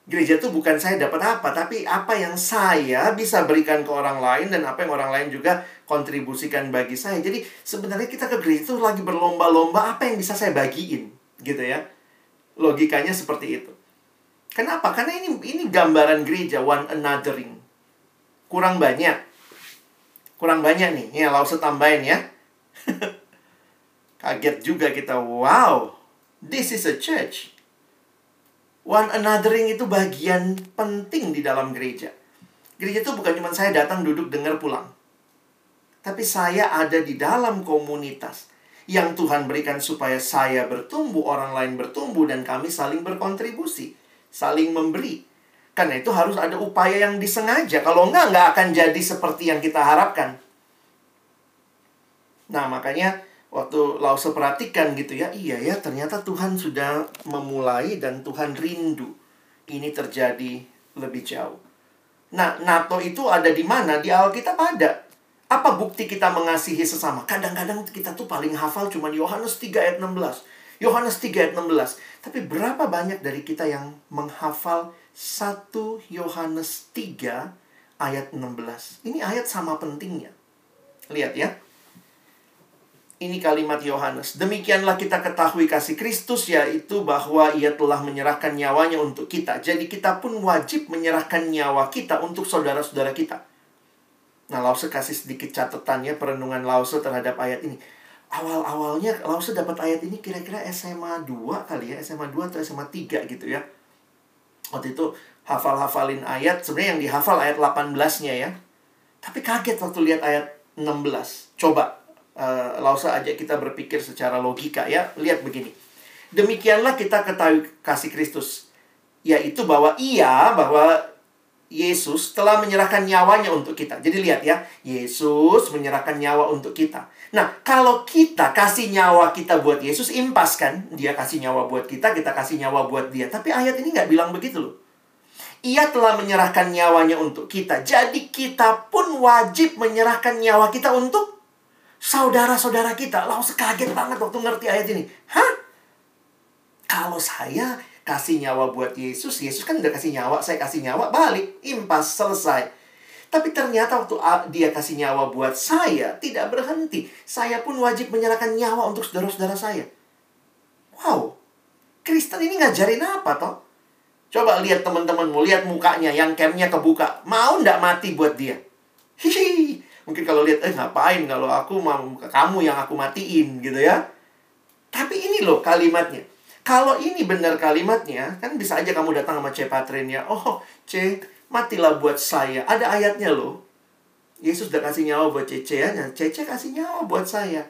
gereja itu bukan saya dapat apa, tapi apa yang saya bisa berikan ke orang lain dan apa yang orang lain juga kontribusikan bagi saya. Jadi sebenarnya kita ke gereja itu lagi berlomba-lomba apa yang bisa saya bagiin. gitu ya. Logikanya seperti itu. Kenapa? Karena ini ini gambaran gereja one anothering. Kurang banyak. Kurang banyak nih. Ya, langsung tambahin ya. Kaget juga kita. Wow, this is a church. One anothering itu bagian penting di dalam gereja. Gereja itu bukan cuma saya datang duduk dengar pulang. Tapi saya ada di dalam komunitas yang Tuhan berikan supaya saya bertumbuh, orang lain bertumbuh, dan kami saling berkontribusi, saling memberi. Karena itu harus ada upaya yang disengaja. Kalau enggak, enggak akan jadi seperti yang kita harapkan. Nah, makanya waktu Lause perhatikan gitu ya, iya ya, ternyata Tuhan sudah memulai dan Tuhan rindu ini terjadi lebih jauh. Nah, NATO itu ada di mana? Di Alkitab ada. Apa bukti kita mengasihi sesama? Kadang-kadang kita tuh paling hafal cuma Yohanes 3 ayat 16. Yohanes 3 ayat 16. Tapi berapa banyak dari kita yang menghafal 1 Yohanes 3 ayat 16? Ini ayat sama pentingnya. Lihat ya. Ini kalimat Yohanes. Demikianlah kita ketahui kasih Kristus yaitu bahwa ia telah menyerahkan nyawanya untuk kita. Jadi kita pun wajib menyerahkan nyawa kita untuk saudara-saudara kita. Nah, Lause kasih sedikit catatannya perenungan Lause terhadap ayat ini. Awal-awalnya Lause dapat ayat ini kira-kira SMA 2 kali ya, SMA 2 atau SMA 3 gitu ya. Waktu itu hafal-hafalin ayat, sebenarnya yang dihafal ayat 18-nya ya. Tapi kaget waktu lihat ayat 16. Coba uh, Lausa ajak kita berpikir secara logika ya. Lihat begini. Demikianlah kita ketahui kasih Kristus. Yaitu bahwa ia, bahwa Yesus telah menyerahkan nyawanya untuk kita. Jadi lihat ya, Yesus menyerahkan nyawa untuk kita. Nah, kalau kita kasih nyawa kita buat Yesus, impas kan? Dia kasih nyawa buat kita, kita kasih nyawa buat dia. Tapi ayat ini nggak bilang begitu loh. Ia telah menyerahkan nyawanya untuk kita. Jadi kita pun wajib menyerahkan nyawa kita untuk saudara-saudara kita. Lalu kaget banget waktu ngerti ayat ini. Hah? Kalau saya kasih nyawa buat Yesus, Yesus kan udah kasih nyawa, saya kasih nyawa, balik, impas, selesai. Tapi ternyata waktu dia kasih nyawa buat saya, tidak berhenti. Saya pun wajib menyerahkan nyawa untuk saudara-saudara saya. Wow, Kristen ini ngajarin apa toh? Coba lihat teman-temanmu, lihat mukanya yang camnya kebuka. Mau ndak mati buat dia? Hihi, Mungkin kalau lihat, eh ngapain kalau aku mau kamu yang aku matiin gitu ya. Tapi ini loh kalimatnya. Kalau ini benar kalimatnya, kan bisa aja kamu datang sama C. Patrin ya. Oh, C, matilah buat saya. Ada ayatnya loh. Yesus udah kasih nyawa buat Cece ya. Nah, Cece kasih nyawa buat saya.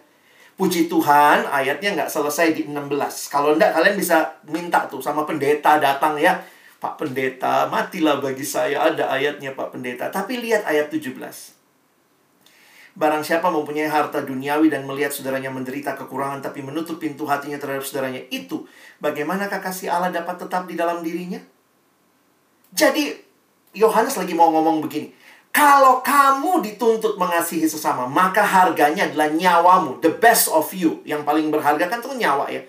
Puji Tuhan, ayatnya nggak selesai di 16. Kalau enggak, kalian bisa minta tuh sama pendeta datang ya. Pak pendeta, matilah bagi saya. Ada ayatnya Pak pendeta. Tapi lihat ayat 17. Barang siapa mempunyai harta duniawi dan melihat saudaranya menderita kekurangan tapi menutup pintu hatinya terhadap saudaranya itu, bagaimanakah kasih Allah dapat tetap di dalam dirinya? Jadi, Yohanes lagi mau ngomong begini. Kalau kamu dituntut mengasihi sesama, maka harganya adalah nyawamu. The best of you. Yang paling berharga kan itu nyawa ya.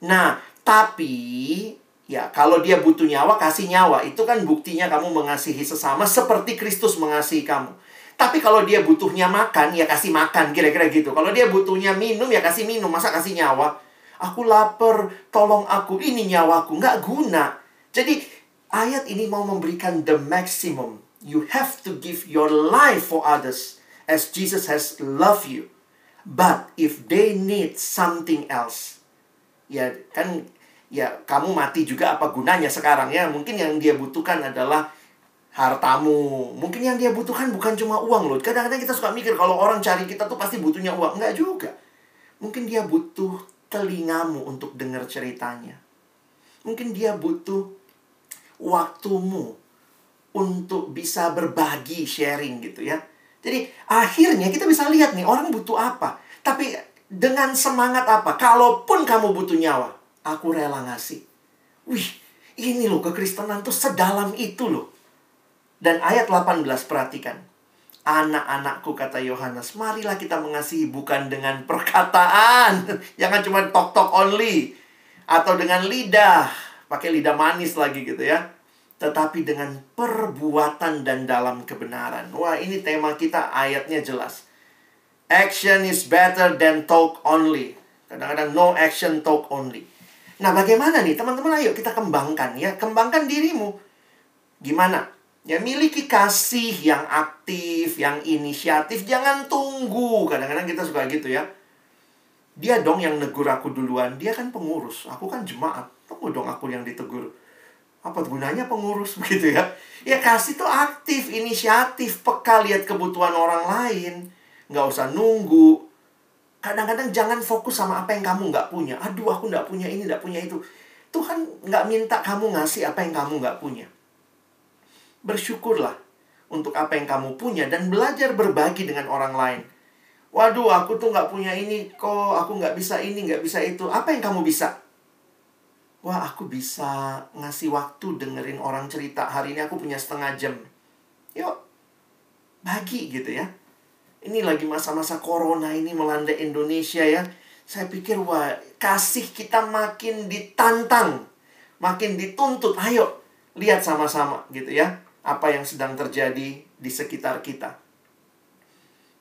Nah, tapi ya kalau dia butuh nyawa, kasih nyawa. Itu kan buktinya kamu mengasihi sesama seperti Kristus mengasihi kamu. Tapi kalau dia butuhnya makan, ya kasih makan, kira-kira gitu. Kalau dia butuhnya minum, ya kasih minum. Masa kasih nyawa? Aku lapar, tolong aku. Ini nyawaku. Nggak guna. Jadi, ayat ini mau memberikan the maximum. You have to give your life for others as Jesus has loved you. But if they need something else, ya kan ya kamu mati juga apa gunanya sekarang ya mungkin yang dia butuhkan adalah hartamu. Mungkin yang dia butuhkan bukan cuma uang loh. Kadang-kadang kita suka mikir kalau orang cari kita tuh pasti butuhnya uang. Enggak juga. Mungkin dia butuh telingamu untuk dengar ceritanya. Mungkin dia butuh waktumu untuk bisa berbagi, sharing gitu ya. Jadi akhirnya kita bisa lihat nih orang butuh apa. Tapi dengan semangat apa? Kalaupun kamu butuh nyawa, aku rela ngasih. Wih, ini loh kekristenan tuh sedalam itu loh. Dan ayat 18 perhatikan. Anak-anakku kata Yohanes, marilah kita mengasihi bukan dengan perkataan. [laughs] Jangan cuma tok-tok only. Atau dengan lidah. Pakai lidah manis lagi gitu ya. Tetapi dengan perbuatan dan dalam kebenaran. Wah ini tema kita ayatnya jelas. Action is better than talk only. Kadang-kadang no action, talk only. Nah, bagaimana nih teman-teman ayo kita kembangkan ya, kembangkan dirimu. Gimana? Ya miliki kasih yang aktif, yang inisiatif, jangan tunggu. Kadang-kadang kita suka gitu ya. Dia dong yang negur aku duluan, dia kan pengurus, aku kan jemaat. Tunggu dong aku yang ditegur. Apa gunanya pengurus [laughs] begitu ya? Ya kasih tuh aktif, inisiatif, peka lihat kebutuhan orang lain. Nggak usah nunggu, Kadang-kadang jangan fokus sama apa yang kamu nggak punya. Aduh, aku nggak punya ini, nggak punya itu. Tuhan nggak minta kamu ngasih apa yang kamu nggak punya. Bersyukurlah untuk apa yang kamu punya dan belajar berbagi dengan orang lain. Waduh, aku tuh nggak punya ini kok, aku nggak bisa ini, nggak bisa itu. Apa yang kamu bisa? Wah, aku bisa ngasih waktu dengerin orang cerita. Hari ini aku punya setengah jam. Yuk, bagi gitu ya ini lagi masa-masa corona ini melanda Indonesia ya. Saya pikir wah kasih kita makin ditantang, makin dituntut. Ayo lihat sama-sama gitu ya apa yang sedang terjadi di sekitar kita.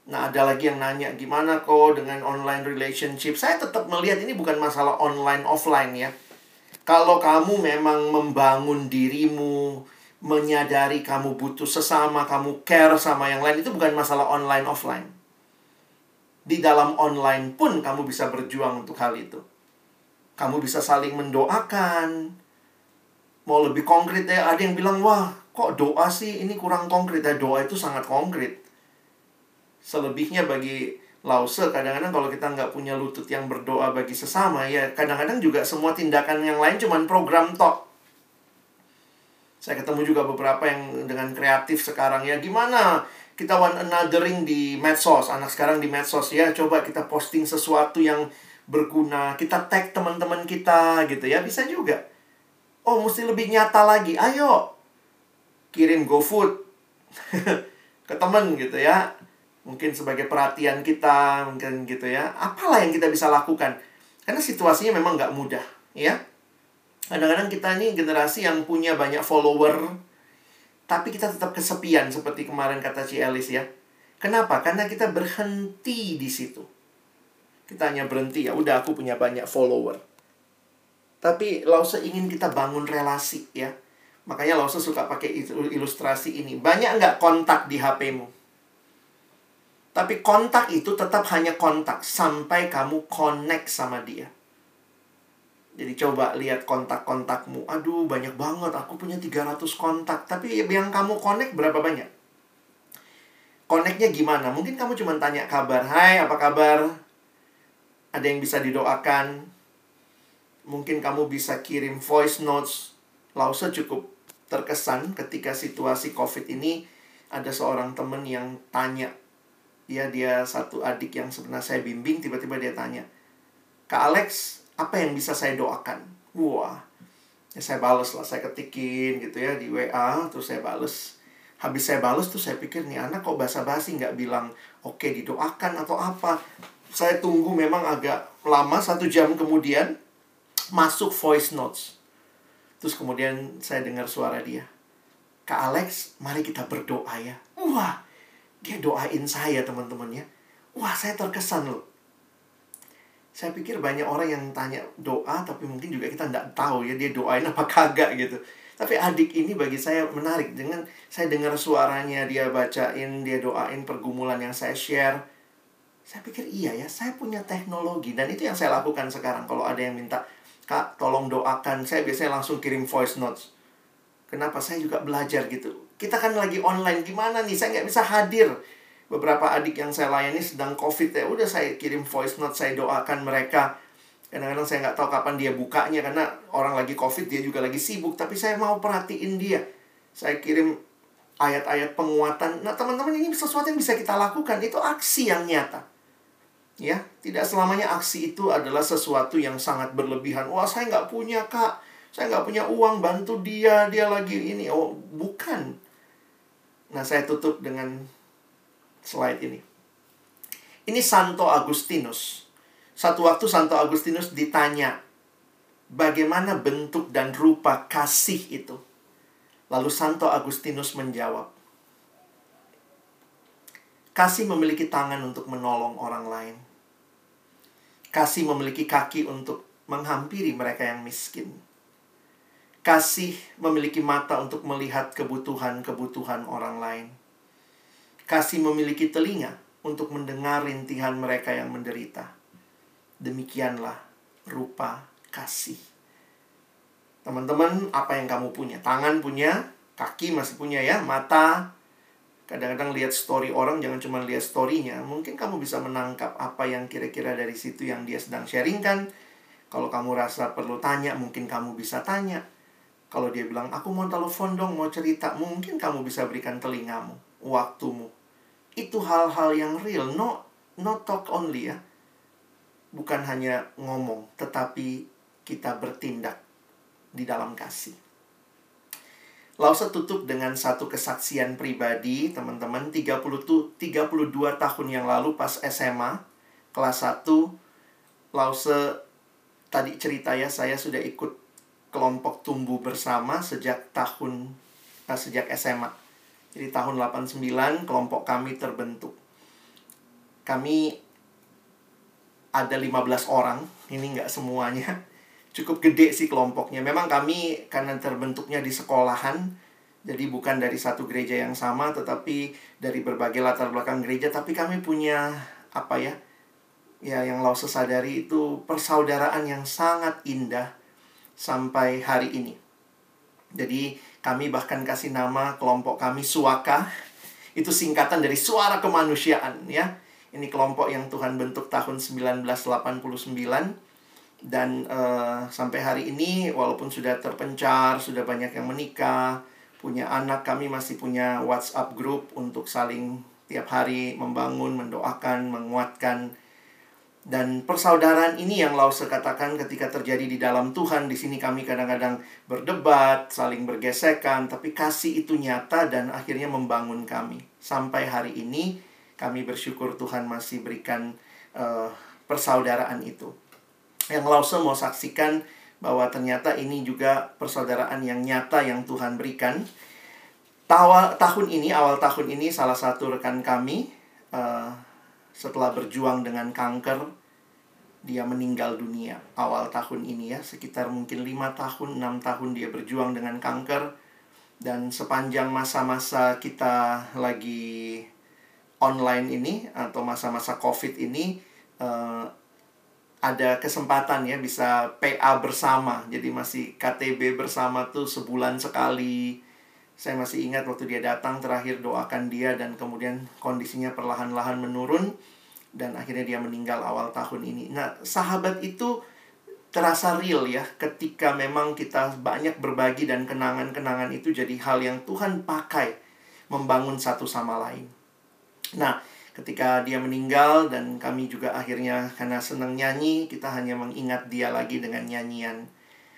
Nah, ada lagi yang nanya gimana kok dengan online relationship. Saya tetap melihat ini bukan masalah online offline ya. Kalau kamu memang membangun dirimu, menyadari kamu butuh sesama, kamu care sama yang lain itu bukan masalah online offline. Di dalam online pun kamu bisa berjuang untuk hal itu. Kamu bisa saling mendoakan. Mau lebih konkret ya, ada yang bilang, wah kok doa sih ini kurang konkret. Ya, doa itu sangat konkret. Selebihnya bagi Lause, kadang-kadang kalau kita nggak punya lutut yang berdoa bagi sesama, ya kadang-kadang juga semua tindakan yang lain cuma program tok saya ketemu juga beberapa yang dengan kreatif sekarang ya. Gimana kita one anothering di medsos. Anak sekarang di medsos ya. Coba kita posting sesuatu yang berguna. Kita tag teman-teman kita gitu ya. Bisa juga. Oh, mesti lebih nyata lagi. Ayo. Kirim GoFood [laughs] ke teman gitu ya. Mungkin sebagai perhatian kita, mungkin gitu ya. Apalah yang kita bisa lakukan. Karena situasinya memang nggak mudah, ya. Kadang-kadang kita ini generasi yang punya banyak follower, tapi kita tetap kesepian seperti kemarin kata Ci Elis ya. Kenapa? Karena kita berhenti di situ. Kita hanya berhenti ya, udah aku punya banyak follower. Tapi Lause ingin kita bangun relasi ya. Makanya Lause suka pakai ilustrasi ini. Banyak nggak kontak di HP-mu? Tapi kontak itu tetap hanya kontak sampai kamu connect sama dia. Jadi coba lihat kontak-kontakmu. Aduh, banyak banget. Aku punya 300 kontak. Tapi yang kamu connect berapa banyak? Connectnya gimana? Mungkin kamu cuma tanya kabar. Hai, apa kabar? Ada yang bisa didoakan? Mungkin kamu bisa kirim voice notes. Lause cukup terkesan ketika situasi COVID ini ada seorang teman yang tanya. Ya, dia satu adik yang sebenarnya saya bimbing, tiba-tiba dia tanya. Kak Alex, apa yang bisa saya doakan? Wah, ya saya balas lah, saya ketikin gitu ya di WA, terus saya balas. Habis saya balas tuh saya pikir nih anak kok basa-basi nggak bilang oke okay, didoakan atau apa. Saya tunggu memang agak lama, satu jam kemudian masuk voice notes. Terus kemudian saya dengar suara dia. Kak Alex, mari kita berdoa ya. Wah, dia doain saya teman-teman ya. Wah, saya terkesan loh saya pikir banyak orang yang tanya doa tapi mungkin juga kita tidak tahu ya dia doain apa kagak gitu tapi adik ini bagi saya menarik dengan saya dengar suaranya dia bacain dia doain pergumulan yang saya share saya pikir iya ya saya punya teknologi dan itu yang saya lakukan sekarang kalau ada yang minta kak tolong doakan. Saya biasanya langsung kirim voice notes. Kenapa? Saya juga belajar gitu. Kita kan lagi online. Gimana nih? Saya nggak bisa hadir. Beberapa adik yang saya layani sedang covid ya. Udah saya kirim voice note saya doakan mereka. Kadang-kadang saya nggak tahu kapan dia bukanya. Karena orang lagi covid dia juga lagi sibuk. Tapi saya mau perhatiin dia. Saya kirim ayat-ayat penguatan. Nah teman-teman ini sesuatu yang bisa kita lakukan. Itu aksi yang nyata ya tidak selamanya aksi itu adalah sesuatu yang sangat berlebihan wah saya nggak punya kak saya nggak punya uang bantu dia dia lagi ini oh bukan nah saya tutup dengan slide ini. Ini Santo Agustinus. Satu waktu Santo Agustinus ditanya, bagaimana bentuk dan rupa kasih itu? Lalu Santo Agustinus menjawab, kasih memiliki tangan untuk menolong orang lain. Kasih memiliki kaki untuk menghampiri mereka yang miskin. Kasih memiliki mata untuk melihat kebutuhan-kebutuhan orang lain. Kasih memiliki telinga untuk mendengar rintihan mereka yang menderita. Demikianlah rupa kasih. Teman-teman, apa yang kamu punya? Tangan punya, kaki masih punya ya, mata. Kadang-kadang lihat story orang, jangan cuma lihat storynya. Mungkin kamu bisa menangkap apa yang kira-kira dari situ yang dia sedang sharingkan. Kalau kamu rasa perlu tanya, mungkin kamu bisa tanya. Kalau dia bilang, aku mau telepon dong, mau cerita, mungkin kamu bisa berikan telingamu, waktumu. Itu hal-hal yang real, no, no talk only ya. Bukan hanya ngomong, tetapi kita bertindak di dalam kasih. Lause tutup dengan satu kesaksian pribadi, teman-teman. 30 32 tahun yang lalu pas SMA, kelas 1, Lause tadi cerita ya, saya sudah ikut kelompok tumbuh bersama sejak tahun nah, sejak SMA. Jadi tahun 89 kelompok kami terbentuk. Kami ada 15 orang, ini nggak semuanya cukup gede sih kelompoknya. Memang kami karena terbentuknya di sekolahan, jadi bukan dari satu gereja yang sama, tetapi dari berbagai latar belakang gereja. Tapi kami punya apa ya? Ya, yang lau sesadari itu persaudaraan yang sangat indah sampai hari ini. Jadi kami bahkan kasih nama kelompok kami Suaka. Itu singkatan dari suara kemanusiaan ya. Ini kelompok yang Tuhan bentuk tahun 1989 dan uh, sampai hari ini walaupun sudah terpencar, sudah banyak yang menikah, punya anak, kami masih punya WhatsApp group untuk saling tiap hari membangun, mendoakan, menguatkan. Dan persaudaraan ini yang Lause katakan ketika terjadi di dalam Tuhan, di sini kami kadang-kadang berdebat, saling bergesekan, tapi kasih itu nyata dan akhirnya membangun kami. Sampai hari ini kami bersyukur Tuhan masih berikan uh, persaudaraan itu yang Lawson mau saksikan bahwa ternyata ini juga persaudaraan yang nyata yang Tuhan berikan. Tawa, tahun ini, awal tahun ini, salah satu rekan kami uh, setelah berjuang dengan kanker, dia meninggal dunia awal tahun ini ya, sekitar mungkin lima tahun, enam tahun dia berjuang dengan kanker. Dan sepanjang masa-masa kita lagi online ini atau masa-masa COVID ini, uh, ada kesempatan ya bisa PA bersama. Jadi masih KTB bersama tuh sebulan sekali. Saya masih ingat waktu dia datang terakhir doakan dia dan kemudian kondisinya perlahan-lahan menurun dan akhirnya dia meninggal awal tahun ini. Nah, sahabat itu terasa real ya ketika memang kita banyak berbagi dan kenangan-kenangan itu jadi hal yang Tuhan pakai membangun satu sama lain. Nah, ketika dia meninggal dan kami juga akhirnya karena senang nyanyi kita hanya mengingat dia lagi dengan nyanyian.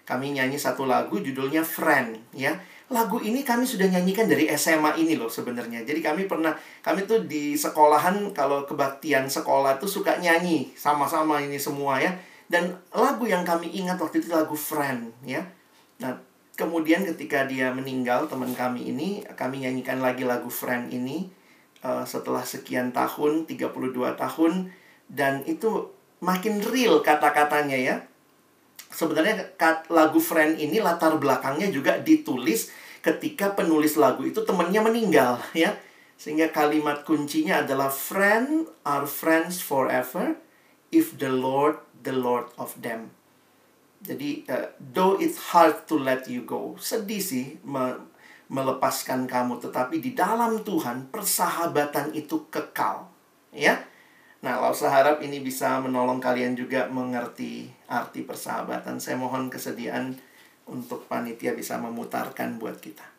Kami nyanyi satu lagu judulnya Friend ya. Lagu ini kami sudah nyanyikan dari SMA ini loh sebenarnya. Jadi kami pernah kami tuh di sekolahan kalau kebaktian sekolah tuh suka nyanyi sama-sama ini semua ya. Dan lagu yang kami ingat waktu itu lagu Friend ya. Nah kemudian ketika dia meninggal teman kami ini kami nyanyikan lagi lagu Friend ini uh, setelah sekian tahun, 32 tahun dan itu makin real kata-katanya ya. Sebenarnya lagu Friend ini latar belakangnya juga ditulis ketika penulis lagu itu temannya meninggal [laughs] ya. Sehingga kalimat kuncinya adalah friend are friends forever if the Lord the Lord of them. Jadi uh, though it's hard to let you go. Sedih sih melepaskan kamu, tetapi di dalam Tuhan persahabatan itu kekal. Ya. Nah, kalau saya harap ini bisa menolong kalian juga mengerti arti persahabatan. Saya mohon kesediaan untuk panitia bisa memutarkan buat kita.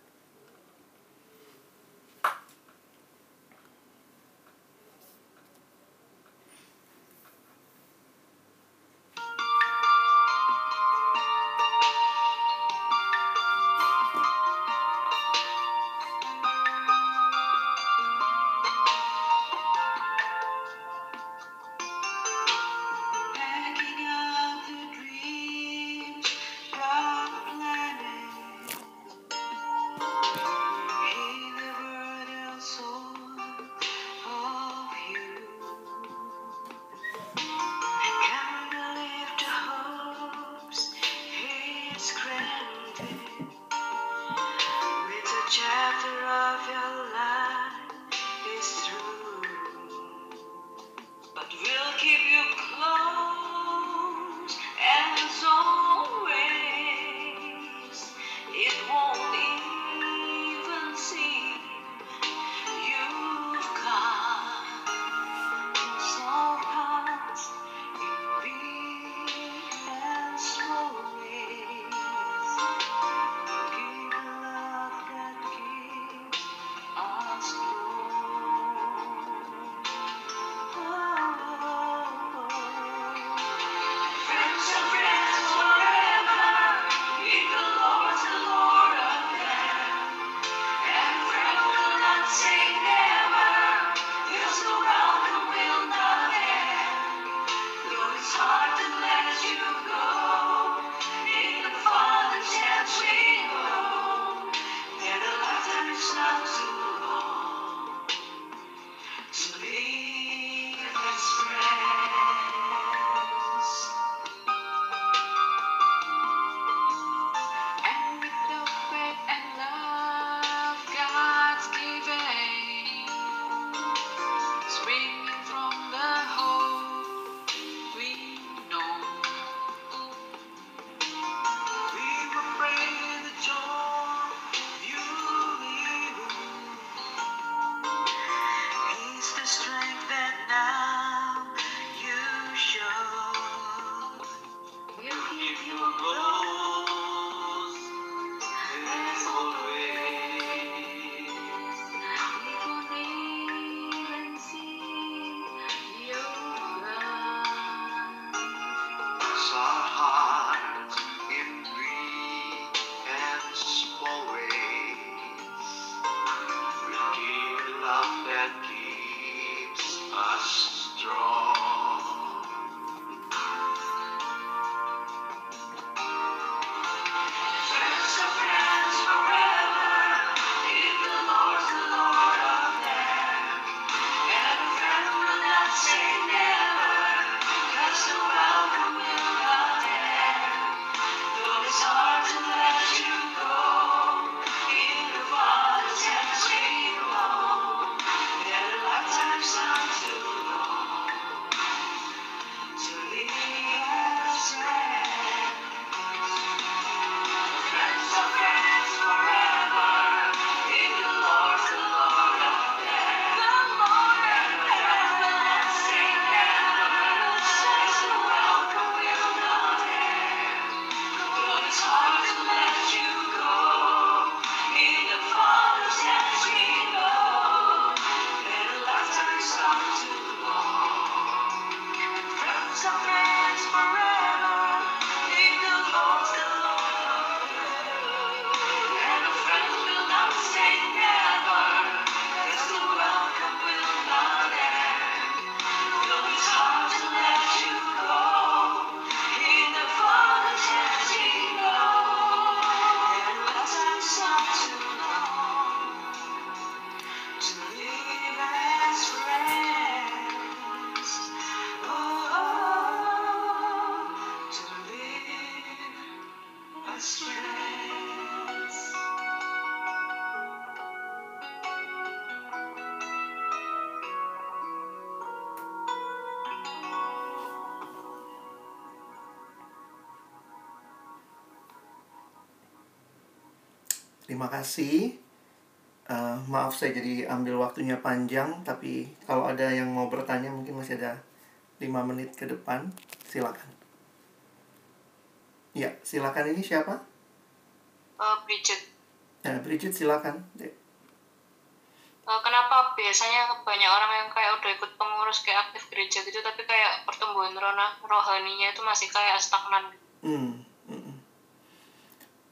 kasih. Uh, eh, maaf saya jadi ambil waktunya panjang, tapi kalau ada yang mau bertanya mungkin masih ada 5 menit ke depan. Silakan. Ya, silakan ini siapa? Uh, Bridget. Nah, Bridget silakan. Uh, kenapa biasanya banyak orang yang kayak udah ikut pengurus kayak aktif gereja gitu, tapi kayak pertumbuhan rohaninya itu masih kayak stagnan?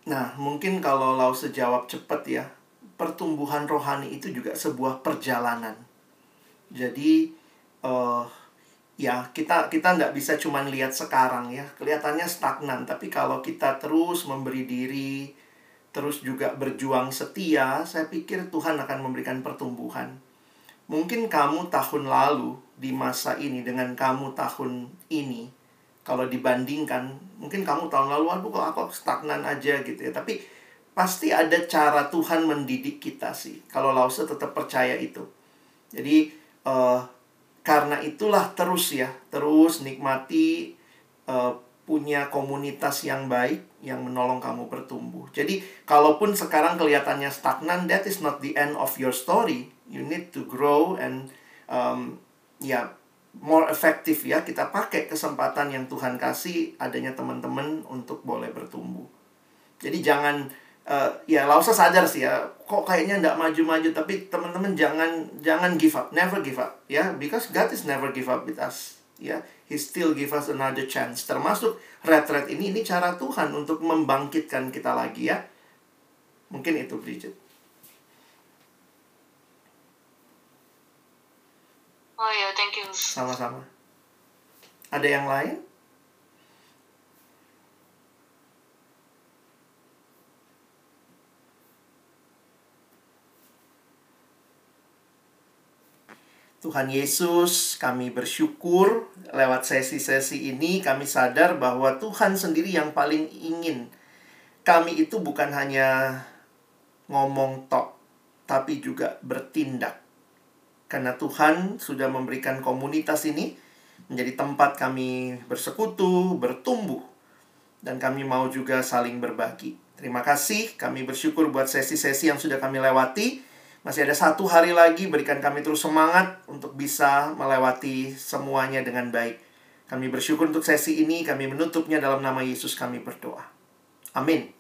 Nah, mungkin kalau Lau sejawab cepat ya, pertumbuhan rohani itu juga sebuah perjalanan. Jadi, uh, ya kita kita nggak bisa cuma lihat sekarang ya, kelihatannya stagnan. Tapi kalau kita terus memberi diri, terus juga berjuang setia, saya pikir Tuhan akan memberikan pertumbuhan. Mungkin kamu tahun lalu di masa ini dengan kamu tahun ini kalau dibandingkan, mungkin kamu tahun lalu, aduh kok aku stagnan aja gitu ya. Tapi pasti ada cara Tuhan mendidik kita sih. Kalau Lause tetap percaya itu. Jadi eh, karena itulah terus ya, terus nikmati eh, punya komunitas yang baik yang menolong kamu bertumbuh. Jadi kalaupun sekarang kelihatannya stagnan, that is not the end of your story. You need to grow and um, ya more effective ya kita pakai kesempatan yang Tuhan kasih adanya teman-teman untuk boleh bertumbuh. Jadi jangan uh, ya lah usah sadar sih ya kok kayaknya nggak maju-maju tapi teman-teman jangan jangan give up never give up ya. Because God is never give up with us ya. He still give us another chance. Termasuk retret ini ini cara Tuhan untuk membangkitkan kita lagi ya. Mungkin itu Bridget Oh ya, thank you. sama-sama ada yang lain Tuhan Yesus, kami bersyukur lewat sesi-sesi ini kami sadar bahwa Tuhan sendiri yang paling ingin kami itu bukan hanya ngomong tok, tapi juga bertindak. Karena Tuhan sudah memberikan komunitas ini menjadi tempat kami bersekutu, bertumbuh, dan kami mau juga saling berbagi. Terima kasih, kami bersyukur buat sesi-sesi yang sudah kami lewati. Masih ada satu hari lagi, berikan kami terus semangat untuk bisa melewati semuanya dengan baik. Kami bersyukur untuk sesi ini, kami menutupnya dalam nama Yesus kami berdoa. Amin.